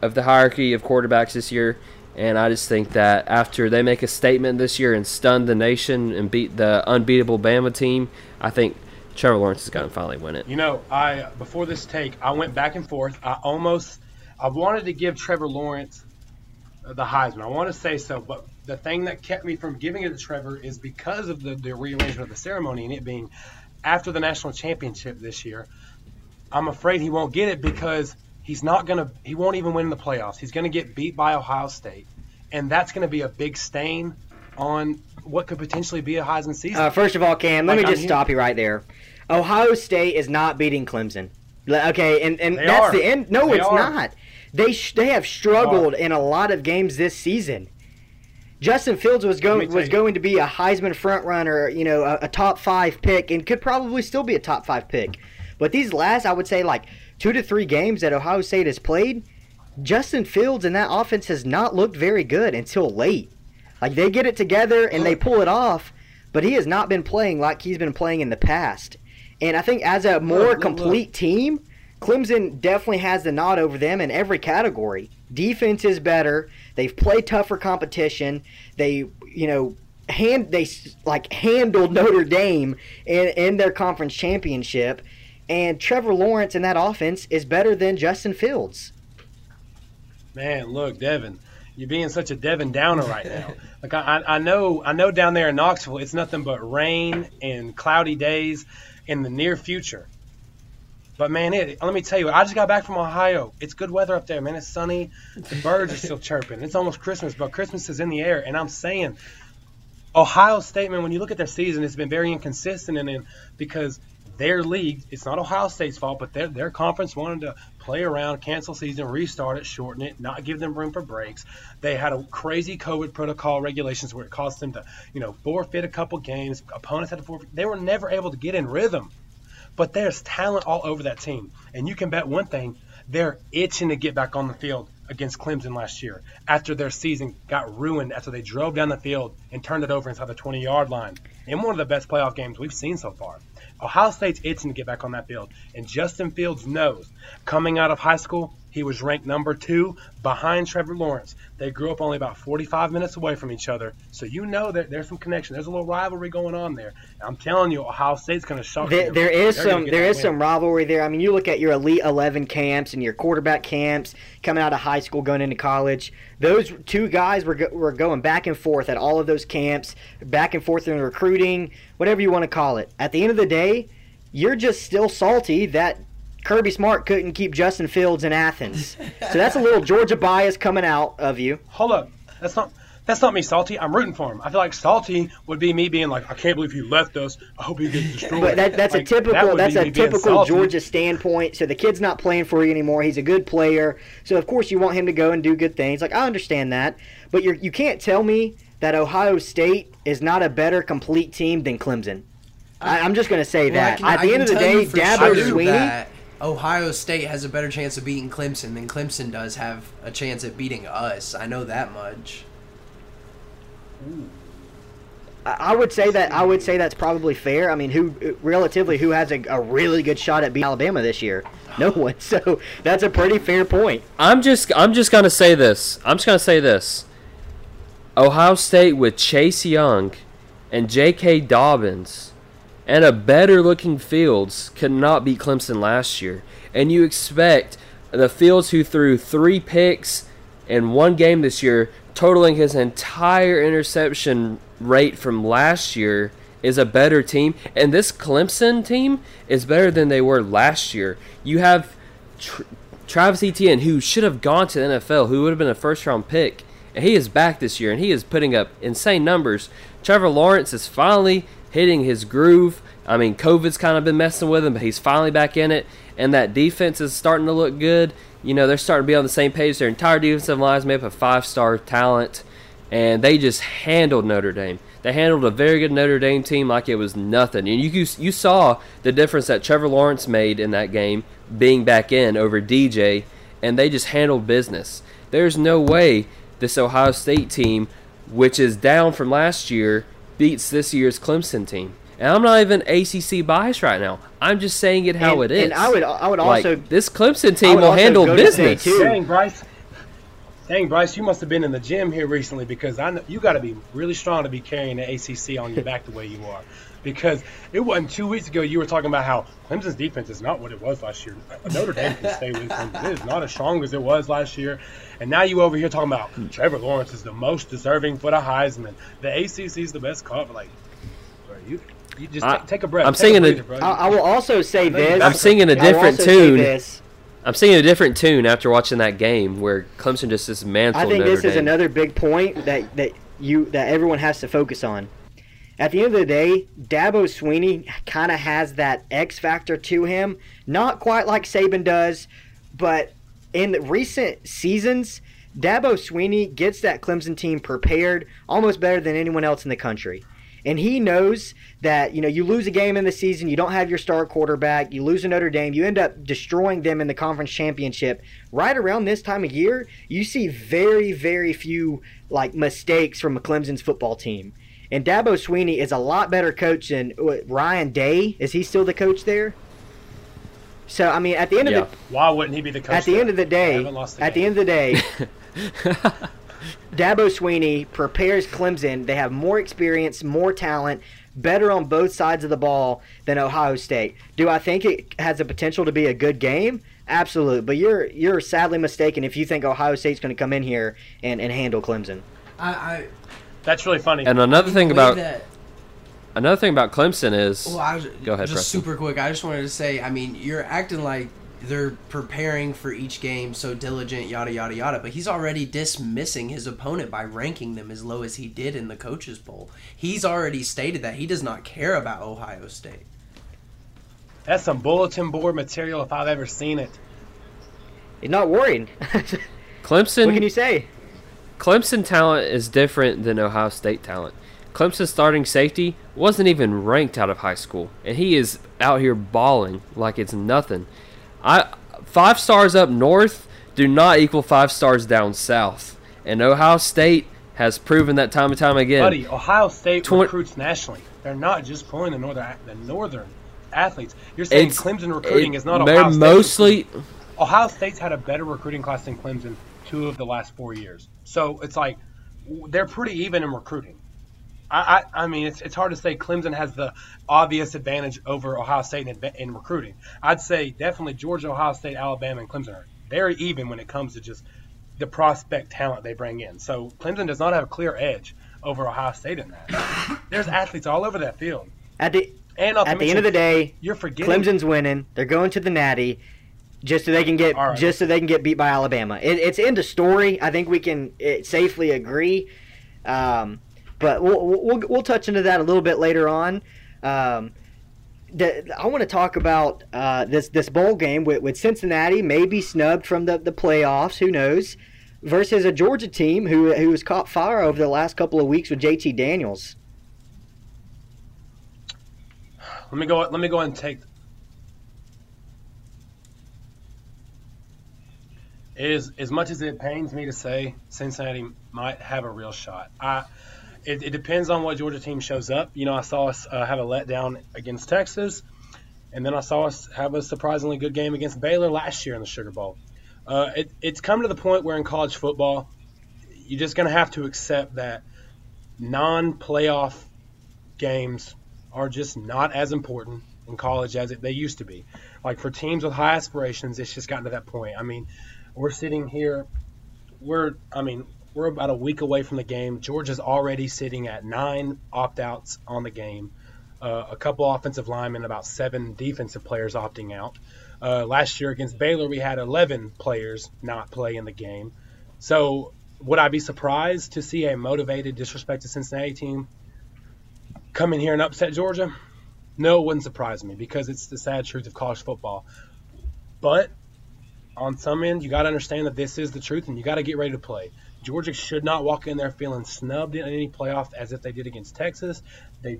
of the hierarchy of quarterbacks this year. And I just think that after they make a statement this year and stun the nation and beat the unbeatable Bama team, I think Trevor Lawrence is going to finally win it.
You know, I before this take, I went back and forth. I almost, I wanted to give Trevor Lawrence the Heisman. I want to say so, but the thing that kept me from giving it to Trevor is because of the, the rearrangement of the ceremony and it being after the national championship this year. I'm afraid he won't get it because He's not going to, he won't even win the playoffs. He's going to get beat by Ohio State. And that's going to be a big stain on what could potentially be a Heisman season.
Uh, first of all, Cam, let like me just stop you right there. Ohio State is not beating Clemson. Okay, and, and that's are. the end. No, they it's are. not. They sh- they have struggled in a lot of games this season. Justin Fields was going was you. going to be a Heisman front runner, you know, a, a top five pick, and could probably still be a top five pick. But these last, I would say, like two to three games that Ohio State has played, Justin Fields and that offense has not looked very good until late. Like they get it together and they pull it off, but he has not been playing like he's been playing in the past. And I think as a more look, complete look. team, Clemson definitely has the nod over them in every category. Defense is better. They've played tougher competition. They, you know, hand they like handled Notre Dame in in their conference championship and Trevor Lawrence in that offense is better than Justin Fields.
Man, look, Devin, you're being such a Devin Downer right now. like I, I know, I know down there in Knoxville, it's nothing but rain and cloudy days in the near future. But man, it, let me tell you, I just got back from Ohio. It's good weather up there, man. It's sunny. The birds are still chirping. It's almost Christmas, but Christmas is in the air. And I'm saying, Ohio State, man, when you look at their season, it's been very inconsistent, and because their league. It's not Ohio State's fault, but their, their conference wanted to play around, cancel season, restart it, shorten it, not give them room for breaks. They had a crazy COVID protocol regulations where it caused them to, you know, forfeit a couple games. Opponents had to forfeit. They were never able to get in rhythm. But there's talent all over that team. And you can bet one thing, they're itching to get back on the field against Clemson last year after their season got ruined after they drove down the field and turned it over inside the 20 yard line in one of the best playoff games we've seen so far. Ohio State's itching to get back on that field. And Justin Fields knows coming out of high school, he was ranked number two behind Trevor Lawrence. They grew up only about 45 minutes away from each other. So you know that there's some connection. There's a little rivalry going on there. I'm telling you, Ohio State's going to shock
there, there is some there is win. some rivalry there. I mean, you look at your Elite 11 camps and your quarterback camps coming out of high school, going into college. Those two guys were, go, were going back and forth at all of those camps, back and forth in recruiting, whatever you want to call it. At the end of the day, you're just still salty that Kirby Smart couldn't keep Justin Fields in Athens. so that's a little Georgia bias coming out of you.
Hold up. That's not that's not me salty. I'm rooting for him. I feel like salty would be me being like, I can't believe he left us. I hope he gets destroyed.
but that, that's like, a typical that that's a typical Georgia standpoint. So the kid's not playing for you anymore. He's a good player. So of course you want him to go and do good things. Like I understand that, but you you can't tell me that Ohio State is not a better complete team than Clemson. I, am just going to say well, that. Can, At the end of the day, Dabo Swinney.
Ohio State has a better chance of beating Clemson than Clemson does have a chance at beating us. I know that much.
Ooh. I would say that I would say that's probably fair. I mean, who relatively who has a, a really good shot at beating Alabama this year? No one. So that's a pretty fair point.
I'm just I'm just gonna say this. I'm just gonna say this. Ohio State with Chase Young and J.K. Dobbins and a better looking Fields could not beat Clemson last year. And you expect the Fields who threw three picks in one game this year, totaling his entire interception rate from last year, is a better team. And this Clemson team is better than they were last year. You have Tra- Travis Etienne, who should have gone to the NFL, who would have been a first round pick. And he is back this year, and he is putting up insane numbers. Trevor Lawrence is finally hitting his groove. I mean, COVID's kind of been messing with him, but he's finally back in it, and that defense is starting to look good. You know, they're starting to be on the same page. Their entire defensive line is made up of five-star talent, and they just handled Notre Dame. They handled a very good Notre Dame team like it was nothing. And you you saw the difference that Trevor Lawrence made in that game, being back in over DJ, and they just handled business. There's no way this Ohio State team, which is down from last year, beats this year's Clemson team. And I'm not even ACC biased right now. I'm just saying it how
and,
it is.
And I would, I would also
like, this Clemson team will handle business.
Too. Dang, Bryce. Dang, Bryce, you must have been in the gym here recently because I know you got to be really strong to be carrying the ACC on your back the way you are. Because it wasn't two weeks ago you were talking about how Clemson's defense is not what it was last year. Notre Dame can stay with Clemson. It is not as strong as it was last year. And now you over here talking about hmm. Trevor Lawrence is the most deserving for the Heisman. The ACC is the best cover. Like, bro, you you just I, take, a breath.
I'm singing
a.
I,
I will also say this.
I'm singing a different tune. I'm singing a different tune after watching that game where Clemson just dismantled.
I think
Notre
this
Dame.
is another big point that that you that everyone has to focus on. At the end of the day, Dabo Sweeney kind of has that X factor to him. Not quite like Saban does, but in recent seasons, Dabo Sweeney gets that Clemson team prepared almost better than anyone else in the country. And he knows that, you know, you lose a game in the season, you don't have your star quarterback, you lose a Notre Dame, you end up destroying them in the conference championship. Right around this time of year, you see very, very few like mistakes from a Clemson's football team. And Dabo Sweeney is a lot better coach than what, Ryan Day. Is he still the coach there? So I mean, at the end yeah. of the
why wouldn't he be the coach?
At the
there?
end of the day,
the
at the end of the day, Dabo Swinney prepares Clemson. They have more experience, more talent, better on both sides of the ball than Ohio State. Do I think it has the potential to be a good game? Absolutely. But you're you're sadly mistaken if you think Ohio State's going to come in here and, and handle Clemson.
I, I
that's really funny.
And another thing about that, another thing about Clemson is.
Well, I was,
go ahead.
Just
Preston.
super quick. I just wanted to say. I mean, you're acting like they're preparing for each game so diligent, yada yada yada. But he's already dismissing his opponent by ranking them as low as he did in the coaches poll. He's already stated that he does not care about Ohio State.
That's some bulletin board material if I've ever seen it.
He's not worried.
Clemson.
What can you say?
Clemson talent is different than Ohio State talent. Clemson starting safety wasn't even ranked out of high school, and he is out here balling like it's nothing. I five stars up north do not equal five stars down south, and Ohio State has proven that time and time again.
Buddy, Ohio State Tw- recruits nationally. They're not just pulling the northern the northern athletes. You're saying it's, Clemson recruiting it, is not Ohio State.
Mostly,
Ohio State's had a better recruiting class than Clemson two of the last four years. So it's like they're pretty even in recruiting. I, I, I, mean, it's, it's hard to say Clemson has the obvious advantage over Ohio State in, in recruiting. I'd say definitely Georgia, Ohio State, Alabama, and Clemson are very even when it comes to just the prospect talent they bring in. So Clemson does not have a clear edge over Ohio State in that. There's athletes all over that field.
At the and at the end of the day, you're forgetting Clemson's winning. They're going to the Natty just so they can get right. just so they can get beat by Alabama. It, it's end of story. I think we can safely agree. Um, but we'll, we'll, we'll touch into that a little bit later on. Um, the, I want to talk about uh, this this bowl game with, with Cincinnati maybe snubbed from the, the playoffs. Who knows? Versus a Georgia team who who has caught fire over the last couple of weeks with JT Daniels.
Let me go. Let me go and take. Is as much as it pains me to say, Cincinnati might have a real shot. I it, it, depends on what Georgia team shows up. You know, I saw us uh, have a letdown against Texas, and then I saw us have a surprisingly good game against Baylor last year in the Sugar Bowl. Uh, it, it's come to the point where in college football, you're just going to have to accept that non-playoff games are just not as important in college as it, they used to be. Like for teams with high aspirations, it's just gotten to that point. I mean, we're sitting here, we're, I mean, we're about a week away from the game. Georgia's already sitting at nine opt outs on the game, uh, a couple offensive linemen, about seven defensive players opting out. Uh, last year against Baylor, we had 11 players not play in the game. So, would I be surprised to see a motivated, disrespected Cincinnati team come in here and upset Georgia? No, it wouldn't surprise me because it's the sad truth of college football. But on some end, you got to understand that this is the truth and you got to get ready to play. Georgia should not walk in there feeling snubbed in any playoff as if they did against Texas. They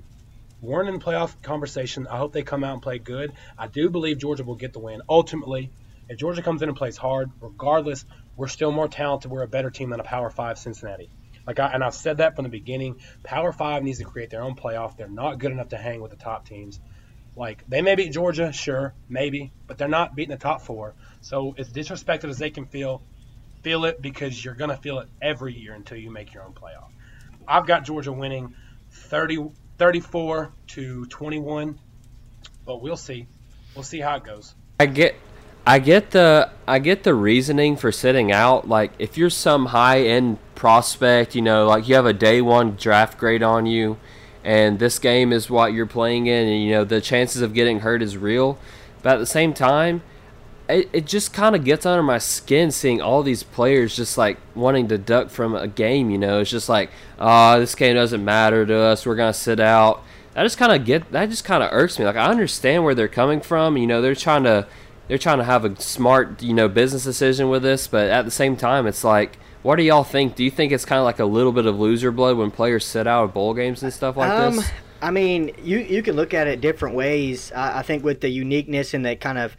weren't in the playoff conversation. I hope they come out and play good. I do believe Georgia will get the win. Ultimately, if Georgia comes in and plays hard, regardless, we're still more talented. We're a better team than a Power Five Cincinnati. Like, I, and I've said that from the beginning. Power Five needs to create their own playoff. They're not good enough to hang with the top teams. Like, they may beat Georgia, sure, maybe, but they're not beating the top four. So, as disrespected as they can feel, feel it because you're to feel it every year until you make your own playoff. I've got Georgia winning 30, 34 to 21, but we'll see. We'll see how it goes.
I get I get the I get the reasoning for sitting out. Like if you're some high end prospect, you know, like you have a day one draft grade on you, and this game is what you're playing in, and you know the chances of getting hurt is real. But at the same time, it, it just kind of gets under my skin seeing all these players just like wanting to duck from a game. You know, it's just like, oh, this game doesn't matter to us. We're gonna sit out. I just kind of get that. Just kind of irks me. Like I understand where they're coming from. You know, they're trying to they're trying to have a smart, you know, business decision with this, but at the same time, it's like, what do y'all think? Do you think it's kind of like a little bit of loser blood when players sit out of bowl games and stuff like um, this?
I mean, you you can look at it different ways. I, I think with the uniqueness and the kind of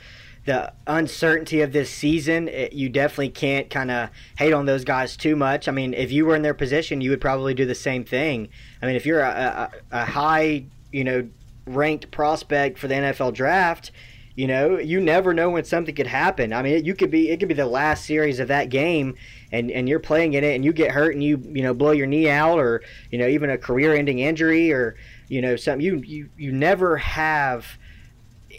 the uncertainty of this season, it, you definitely can't kind of hate on those guys too much. I mean, if you were in their position, you would probably do the same thing. I mean, if you're a, a, a high, you know, ranked prospect for the NFL draft you know, you never know when something could happen. I mean, you could be it could be the last series of that game, and and you're playing in it, and you get hurt, and you you know blow your knee out, or you know even a career-ending injury, or you know something. You you you never have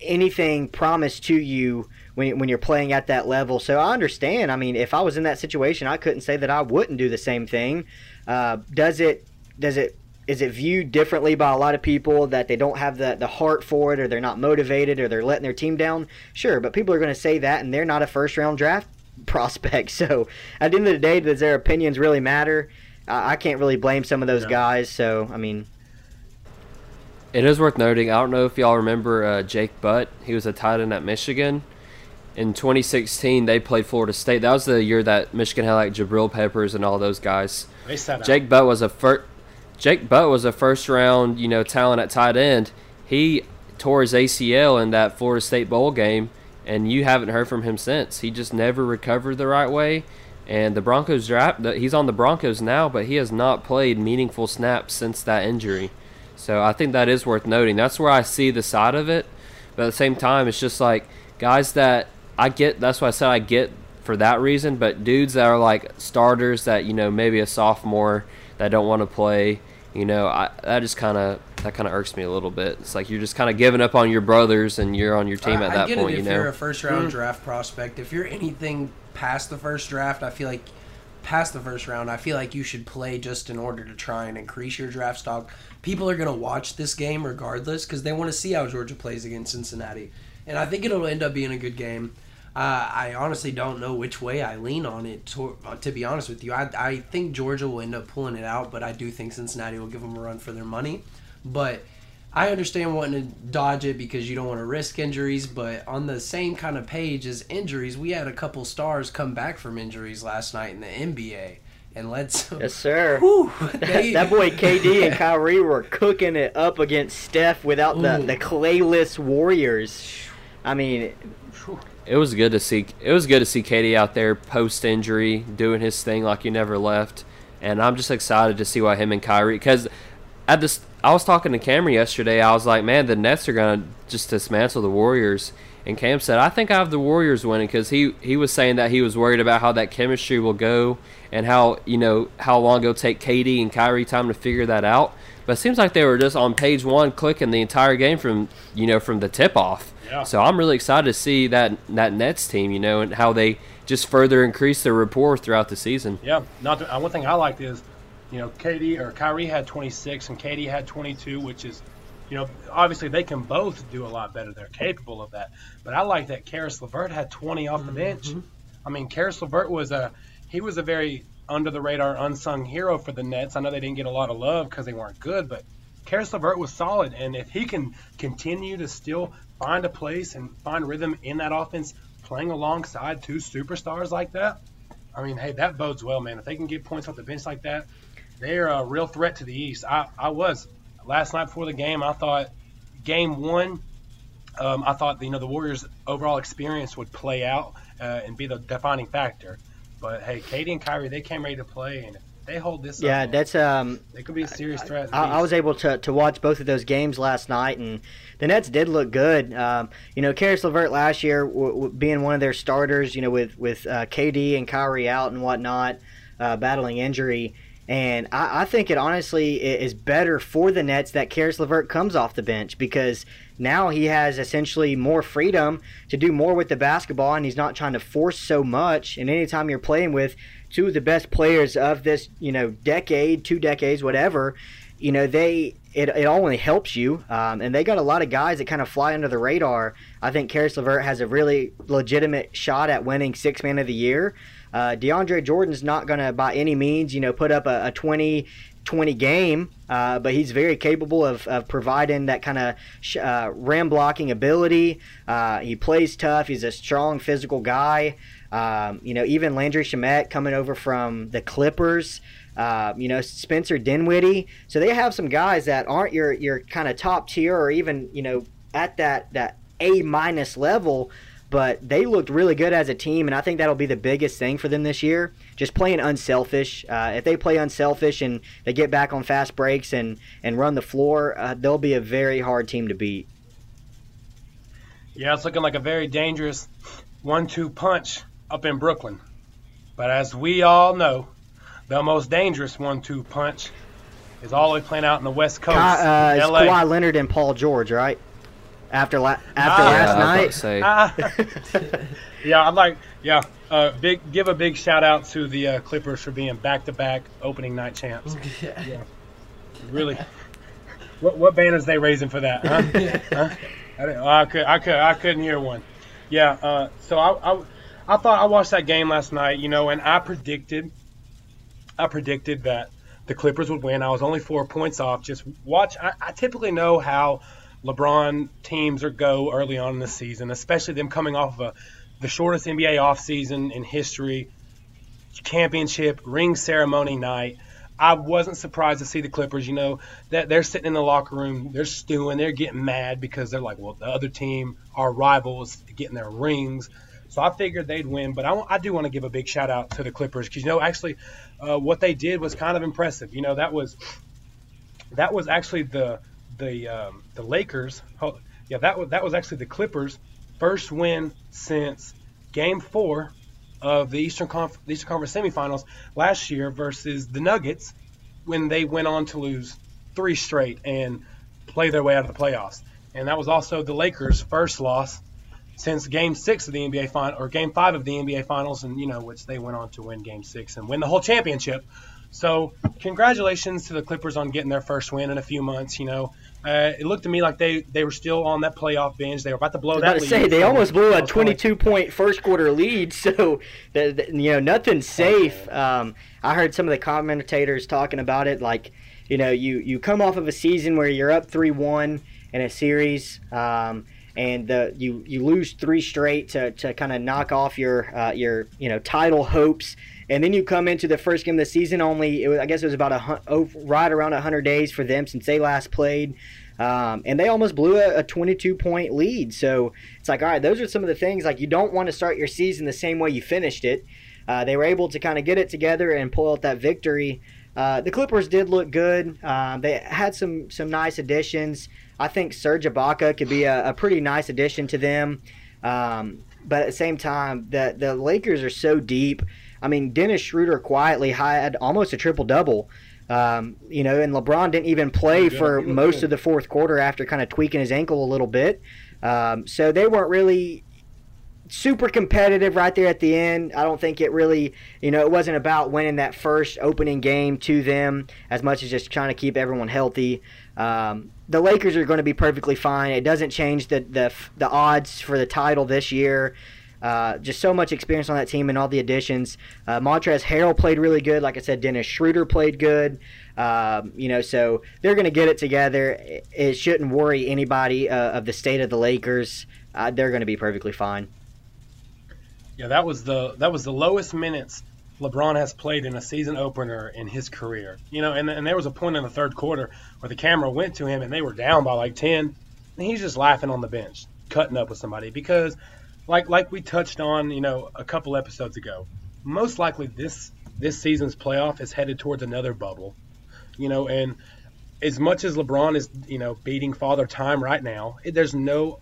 anything promised to you when when you're playing at that level. So I understand. I mean, if I was in that situation, I couldn't say that I wouldn't do the same thing. Uh, does it does it is it viewed differently by a lot of people that they don't have the, the heart for it or they're not motivated or they're letting their team down? Sure, but people are going to say that and they're not a first round draft prospect. So at the end of the day, does their opinions really matter? I, I can't really blame some of those guys. So, I mean.
It is worth noting. I don't know if y'all remember uh, Jake Butt. He was a tight end at Michigan. In 2016, they played Florida State. That was the year that Michigan had like Jabril Peppers and all those guys. Jake Butt was a first Jake Butt was a first round, you know, talent at tight end. He tore his ACL in that Florida State bowl game, and you haven't heard from him since. He just never recovered the right way. And the Broncos draft, he's on the Broncos now, but he has not played meaningful snaps since that injury. So I think that is worth noting. That's where I see the side of it. But at the same time, it's just like guys that I get. That's why I said I get for that reason. But dudes that are like starters that you know maybe a sophomore that don't want to play you know, I, that just kind of that kind of irks me a little bit. It's like you're just kind of giving up on your brothers and you're on your team at that
I
point.
It if
you
know, you're a first round mm-hmm. draft prospect, if you're anything past the first draft, I feel like past the first round, I feel like you should play just in order to try and increase your draft stock. People are going to watch this game regardless because they want to see how Georgia plays against Cincinnati, and I think it'll end up being a good game. Uh, I honestly don't know which way I lean on it. To, uh, to be honest with you, I, I think Georgia will end up pulling it out, but I do think Cincinnati will give them a run for their money. But I understand wanting to dodge it because you don't want to risk injuries. But on the same kind of page as injuries, we had a couple stars come back from injuries last night in the NBA. And let's
yes, sir. Whew, they, that, boy KD and Kyrie were cooking it up against Steph without the the clayless Warriors. I mean,
it was good to see. It was good to see KD out there post injury doing his thing like he never left, and I'm just excited to see what him and Kyrie. Because at this, I was talking to Cameron yesterday. I was like, man, the Nets are gonna just dismantle the Warriors. And Cam said, I think I have the Warriors winning because he, he was saying that he was worried about how that chemistry will go and how you know how long it'll take KD and Kyrie time to figure that out. But it seems like they were just on page one clicking the entire game from you know from the tip off. Yeah. So I'm really excited to see that that Nets team, you know, and how they just further increase their rapport throughout the season.
Yeah. Not to, uh, one thing I liked is, you know, KD or Kyrie had 26 and KD had 22, which is, you know, obviously they can both do a lot better. They're capable of that. But I like that Caris LeVert had 20 off the mm-hmm. bench. I mean, Caris LeVert was a he was a very under the radar unsung hero for the Nets. I know they didn't get a lot of love because they weren't good, but Caris LeVert was solid, and if he can continue to still find a place and find rhythm in that offense, playing alongside two superstars like that, I mean, hey, that bodes well, man. If they can get points off the bench like that, they're a real threat to the East. I, I was last night before the game. I thought game one, um, I thought you know the Warriors' overall experience would play out uh, and be the defining factor. But hey, KD and Kyrie, they came ready to play, and they hold this,
yeah,
up,
that's um,
they could be a serious threat.
I, I, was able to, to watch both of those games last night, and the Nets did look good. Um, you know, Caris LeVert last year w- w- being one of their starters, you know, with with uh, KD and Kyrie out and whatnot, uh, battling injury. And I, I, think it honestly is better for the Nets that Caris LeVert comes off the bench because now he has essentially more freedom to do more with the basketball and he's not trying to force so much. And anytime you're playing with two of the best players of this, you know, decade, two decades, whatever, you know, they it, it only helps you. Um, and they got a lot of guys that kind of fly under the radar. I think Caris LeVert has a really legitimate shot at winning six man of the year. Uh, DeAndre Jordan's not going to, by any means, you know, put up a, a 20 20 game, uh, but he's very capable of, of providing that kind of sh- uh, rim blocking ability. Uh, he plays tough. He's a strong physical guy. Um, you know, even Landry Shamet coming over from the Clippers. Uh, you know, Spencer Dinwiddie. So they have some guys that aren't your your kind of top tier or even you know at that that A minus level but they looked really good as a team, and I think that'll be the biggest thing for them this year. Just playing unselfish. Uh, if they play unselfish and they get back on fast breaks and, and run the floor, uh, they'll be a very hard team to beat.
Yeah, it's looking like a very dangerous one-two punch up in Brooklyn. But as we all know, the most dangerous one-two punch is always playing out in the West Coast.
uh, it's Kawhi Leonard and Paul George, right? After la- after ah, last
night. Ah. yeah, I'd like yeah. Uh, big give a big shout out to the uh, Clippers for being back to back opening night champs. Yeah. yeah. Really. What what banners they raising for that? Huh? huh? I, I, could I could I couldn't hear one. Yeah. Uh, so I, I I thought I watched that game last night, you know, and I predicted I predicted that the Clippers would win. I was only four points off. Just watch. I, I typically know how LeBron teams or go early on in the season, especially them coming off of a, the shortest NBA offseason in history, championship, ring ceremony night. I wasn't surprised to see the Clippers, you know, that they're sitting in the locker room, they're stewing, they're getting mad because they're like, well, the other team, our rivals, getting their rings. So I figured they'd win, but I, I do want to give a big shout out to the Clippers because you know actually uh, what they did was kind of impressive. You know that was that was actually the the um, the Lakers. Yeah, that was that was actually the Clippers' first win since Game Four of the Eastern Conf- the Eastern Conference semifinals last year versus the Nuggets when they went on to lose three straight and play their way out of the playoffs. And that was also the Lakers' first loss since Game Six of the NBA final or Game Five of the NBA Finals, and you know which they went on to win Game Six and win the whole championship. So congratulations to the Clippers on getting their first win in a few months. You know, uh, it looked to me like they, they were still on that playoff bench. They were about to blow that.
lead. Say they almost blew a 22 point first quarter lead, so the, the, you know nothing's safe. Um, I heard some of the commentators talking about it, like you know you you come off of a season where you're up three one in a series. Um, and the, you you lose three straight to, to kind of knock off your uh, your you know title hopes and then you come into the first game of the season only, was, I guess it was about a oh, right around 100 days for them since they last played. Um, and they almost blew a, a 22 point lead. So it's like, all right, those are some of the things like you don't want to start your season the same way you finished it. Uh, they were able to kind of get it together and pull out that victory. Uh, the Clippers did look good. Uh, they had some some nice additions. I think Serge Ibaka could be a, a pretty nice addition to them. Um, but at the same time, the the Lakers are so deep. I mean, Dennis Schroeder quietly had almost a triple double. Um, you know, and LeBron didn't even play for most of the fourth quarter after kind of tweaking his ankle a little bit. Um, so they weren't really super competitive right there at the end. I don't think it really, you know, it wasn't about winning that first opening game to them as much as just trying to keep everyone healthy. Um, the Lakers are going to be perfectly fine. It doesn't change the, the the odds for the title this year. Uh, just so much experience on that team and all the additions. Uh, Montrezl Harrell played really good. Like I said, Dennis Schroeder played good. Um, you know, so they're going to get it together. It, it shouldn't worry anybody uh, of the state of the Lakers. Uh, they're going to be perfectly fine.
Yeah, that was the that was the lowest minutes LeBron has played in a season opener in his career. You know, and, and there was a point in the third quarter where the camera went to him and they were down by like 10, and he's just laughing on the bench, cutting up with somebody because like like we touched on, you know, a couple episodes ago. Most likely this this season's playoff is headed towards another bubble. You know, and as much as LeBron is, you know, beating Father Time right now, it, there's no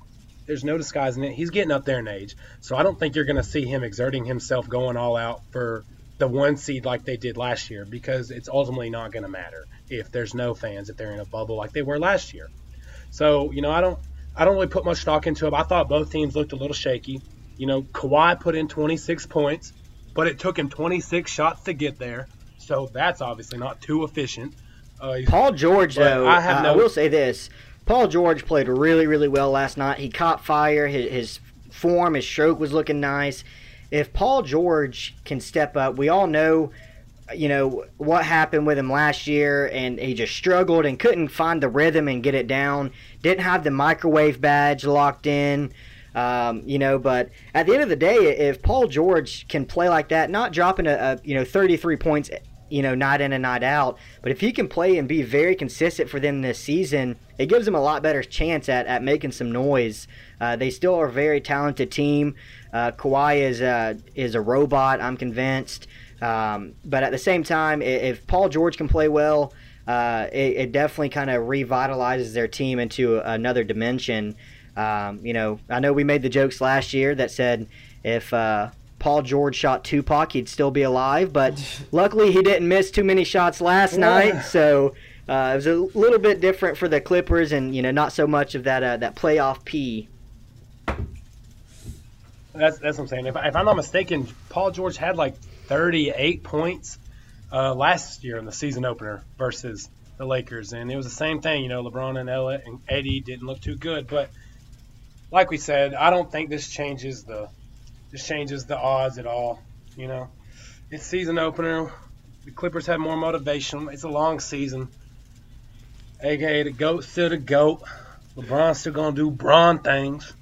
there's no disguising it. He's getting up there in age. So I don't think you're going to see him exerting himself going all out for the one seed like they did last year because it's ultimately not going to matter if there's no fans if they're in a bubble like they were last year. So, you know, I don't I don't really put much stock into it. I thought both teams looked a little shaky. You know, Kawhi put in 26 points, but it took him 26 shots to get there. So that's obviously not too efficient.
Uh, Paul George, though, I, uh, no... I will say this: Paul George played really, really well last night. He caught fire. His, his form, his stroke was looking nice. If Paul George can step up, we all know, you know, what happened with him last year, and he just struggled and couldn't find the rhythm and get it down. Didn't have the microwave badge locked in. Um, you know, but at the end of the day, if Paul George can play like that, not dropping a, a you know 33 points you know, night in and night out. But if he can play and be very consistent for them this season, it gives them a lot better chance at, at making some noise. Uh, they still are a very talented team. Uh, Kawhi is a, is a robot, I'm convinced. Um, but at the same time, if Paul George can play well, uh, it, it, definitely kind of revitalizes their team into another dimension. Um, you know, I know we made the jokes last year that said if uh, Paul George shot Tupac, he'd still be alive. But luckily, he didn't miss too many shots last yeah. night, so uh, it was a little bit different for the Clippers, and you know, not so much of that uh, that playoff P.
That's that's what I'm saying. If, if I'm not mistaken, Paul George had like 38 points uh, last year in the season opener versus the Lakers, and it was the same thing. You know, LeBron and Ella and Eddie didn't look too good, but like we said, I don't think this changes the this changes the odds at all. You know, it's season opener. The Clippers have more motivation. It's a long season. AKA the goat still the goat. LeBron's still gonna do Bron things.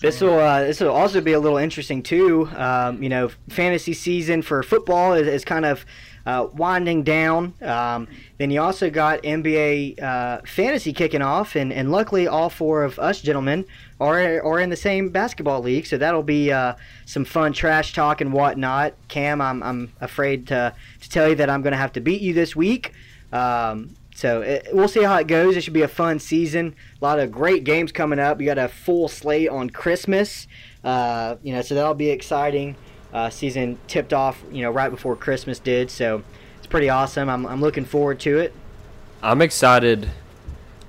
This will uh, this will also be a little interesting too. Um, you know, fantasy season for football is, is kind of uh, winding down. Um, then you also got NBA uh, fantasy kicking off, and, and luckily all four of us gentlemen are are in the same basketball league, so that'll be uh, some fun trash talk and whatnot. Cam, I'm I'm afraid to to tell you that I'm going to have to beat you this week. Um, so it, we'll see how it goes. It should be a fun season. A lot of great games coming up. We got a full slate on Christmas. Uh, you know, so that'll be exciting. Uh, season tipped off, you know, right before Christmas did. So it's pretty awesome. I'm, I'm looking forward to it.
I'm excited.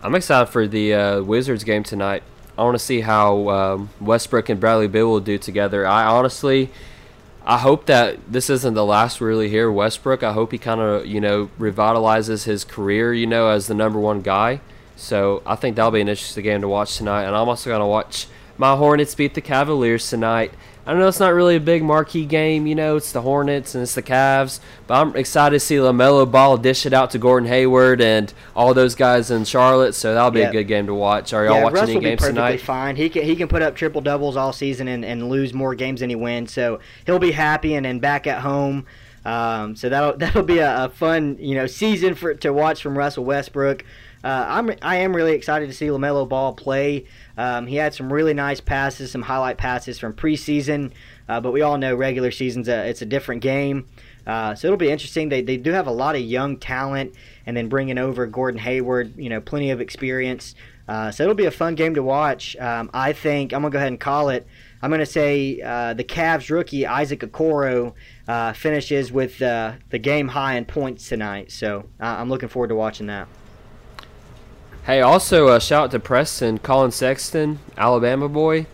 I'm excited for the uh, Wizards game tonight. I want to see how um, Westbrook and Bradley Beal will do together. I honestly, I hope that this isn't the last we really hear Westbrook. I hope he kind of you know revitalizes his career, you know, as the number one guy. So I think that'll be an interesting game to watch tonight. And I'm also gonna watch my Hornets beat the Cavaliers tonight. I don't know it's not really a big marquee game, you know, it's the Hornets and it's the Cavs, but I'm excited to see LaMelo Ball dish it out to Gordon Hayward and all those guys in Charlotte, so that'll be yep. a good game to watch. Are y'all yeah, watching
Russ
any games tonight?
fine. He can, he can put up triple doubles all season and, and lose more games than he wins, so he'll be happy and, and back at home. Um, so that'll that'll be a, a, fun you know season for to watch from Russell Westbrook. Uh, I'm I am really excited to see LaMelo Ball play. Um, he had some really nice passes, some highlight passes from preseason, uh, but we all know regular season's a, it's a different game. Uh, so it'll be interesting. They, they do have a lot of young talent, and then bringing over Gordon Hayward, you know, plenty of experience. Uh, so it'll be a fun game to watch. Um, I think I'm gonna go ahead and call it. I'm gonna say uh, the Cavs rookie Isaac Okoro uh, finishes with uh, the game high in points tonight. So I'm looking forward to watching that.
Hey, also uh, shout out to Preston, Collin Sexton, Alabama boy.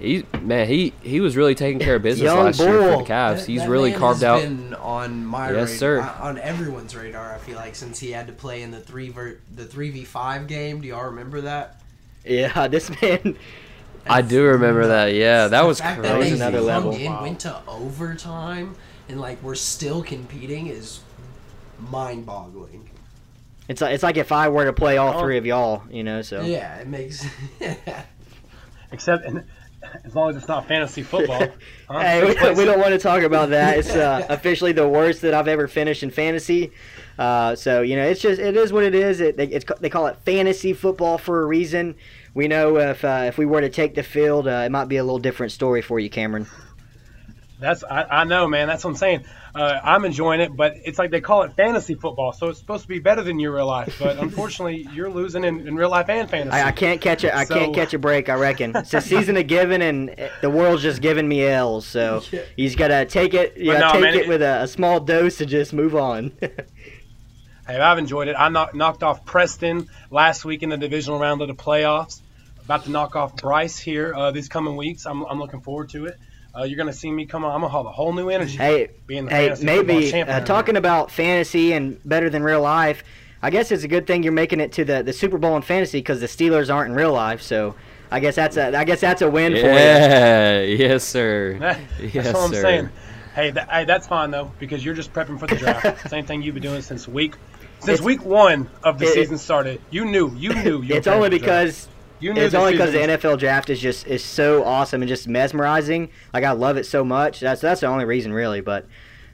He man, he he was really taking care of business last bull. year for the Cavs. That, He's that really carved out.
Been on my yes, radar, sir. on everyone's radar. I feel like since he had to play in the three ver, the three v five game. Do y'all remember that?
Yeah, this man.
I do remember that. Yeah, that was crazy.
That was another level. In, wow. Went to overtime, and like we're still competing is mind-boggling.
It's like it's like if I were to play all oh. three of y'all, you know. So
yeah, it makes.
Except, as long as it's not fantasy football.
Huh? hey, we, we, don't want to talk about that. It's uh, officially the worst that I've ever finished in fantasy. Uh, so you know, it's just it is what it is. It, it's, they call it fantasy football for a reason. We know if uh, if we were to take the field, uh, it might be a little different story for you, Cameron.
That's I, I know, man. That's what I'm saying. Uh, I'm enjoying it, but it's like they call it fantasy football, so it's supposed to be better than your real life. But unfortunately, you're losing in, in real life and fantasy.
I, I can't catch it. I so, can't catch a break. I reckon it's a season of giving, and the world's just giving me L's. So he's gotta take it. You gotta no, take man, it, it with a, a, small dose and just move on.
hey, I've enjoyed it. I knock, knocked off Preston last week in the divisional round of the playoffs. About to knock off Bryce here uh, these coming weeks. I'm, I'm looking forward to it. Uh, you're gonna see me come on. I'm gonna have a whole new energy.
Hey, being the hey, maybe uh, talking about fantasy and better than real life. I guess it's a good thing you're making it to the, the Super Bowl in fantasy because the Steelers aren't in real life. So I guess that's a I guess that's a win
yeah,
for you.
Yeah, yes, sir.
that's
yes,
what I'm
sir.
saying. Hey, th- hey, that's fine though because you're just prepping for the draft. Same thing you've been doing since week since it's, week one of the it, season started. You knew, you knew. You
it's only because you it's only because the NFL draft is just is so awesome and just mesmerizing. Like I love it so much. That's that's the only reason, really. But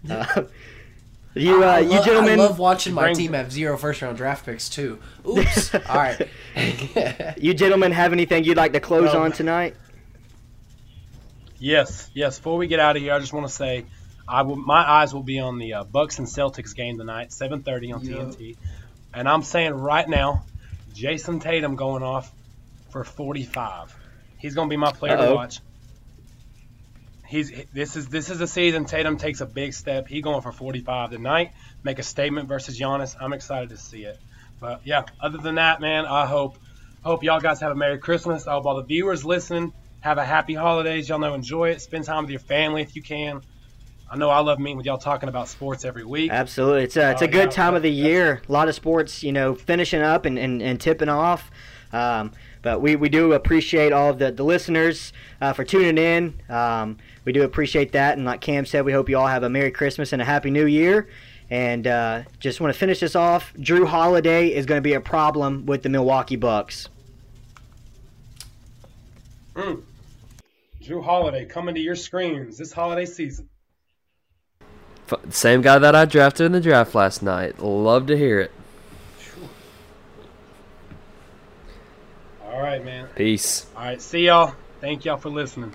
uh, you uh, you gentlemen,
I love watching my team have zero first round draft picks too. Oops. All right.
you gentlemen have anything you'd like to close on tonight?
Yes, yes. Before we get out of here, I just want to say, I will. My eyes will be on the uh, Bucks and Celtics game tonight, 7:30 on yep. TNT, and I'm saying right now, Jayson Tatum going off for 45. He's going to be my player Uh-oh. to watch. He's this is this is a season Tatum takes a big step. He going for 45 tonight. Make a statement versus Giannis. I'm excited to see it. But yeah, other than that, man, I hope hope y'all guys have a Merry Christmas. I hope all the viewers listening have a happy holidays. Y'all know enjoy it. Spend time with your family if you can. I know I love meeting with y'all talking about sports every week.
Absolutely. It's a, it's a oh, good time of the year. A lot of sports, you know, finishing up and, and, and tipping off. Um, but we, we do appreciate all of the, the listeners uh, for tuning in. Um, we do appreciate that. And like Cam said, we hope you all have a Merry Christmas and a Happy New Year. And uh, just want to finish this off. Jrue Holiday is going to be a problem with the Milwaukee Bucks.
Mm. Jrue Holiday coming to your screens this holiday season.
Same guy that I drafted in the draft last night. Love to hear it.
All right, man.
Peace.
All right. See y'all. Thank y'all for listening.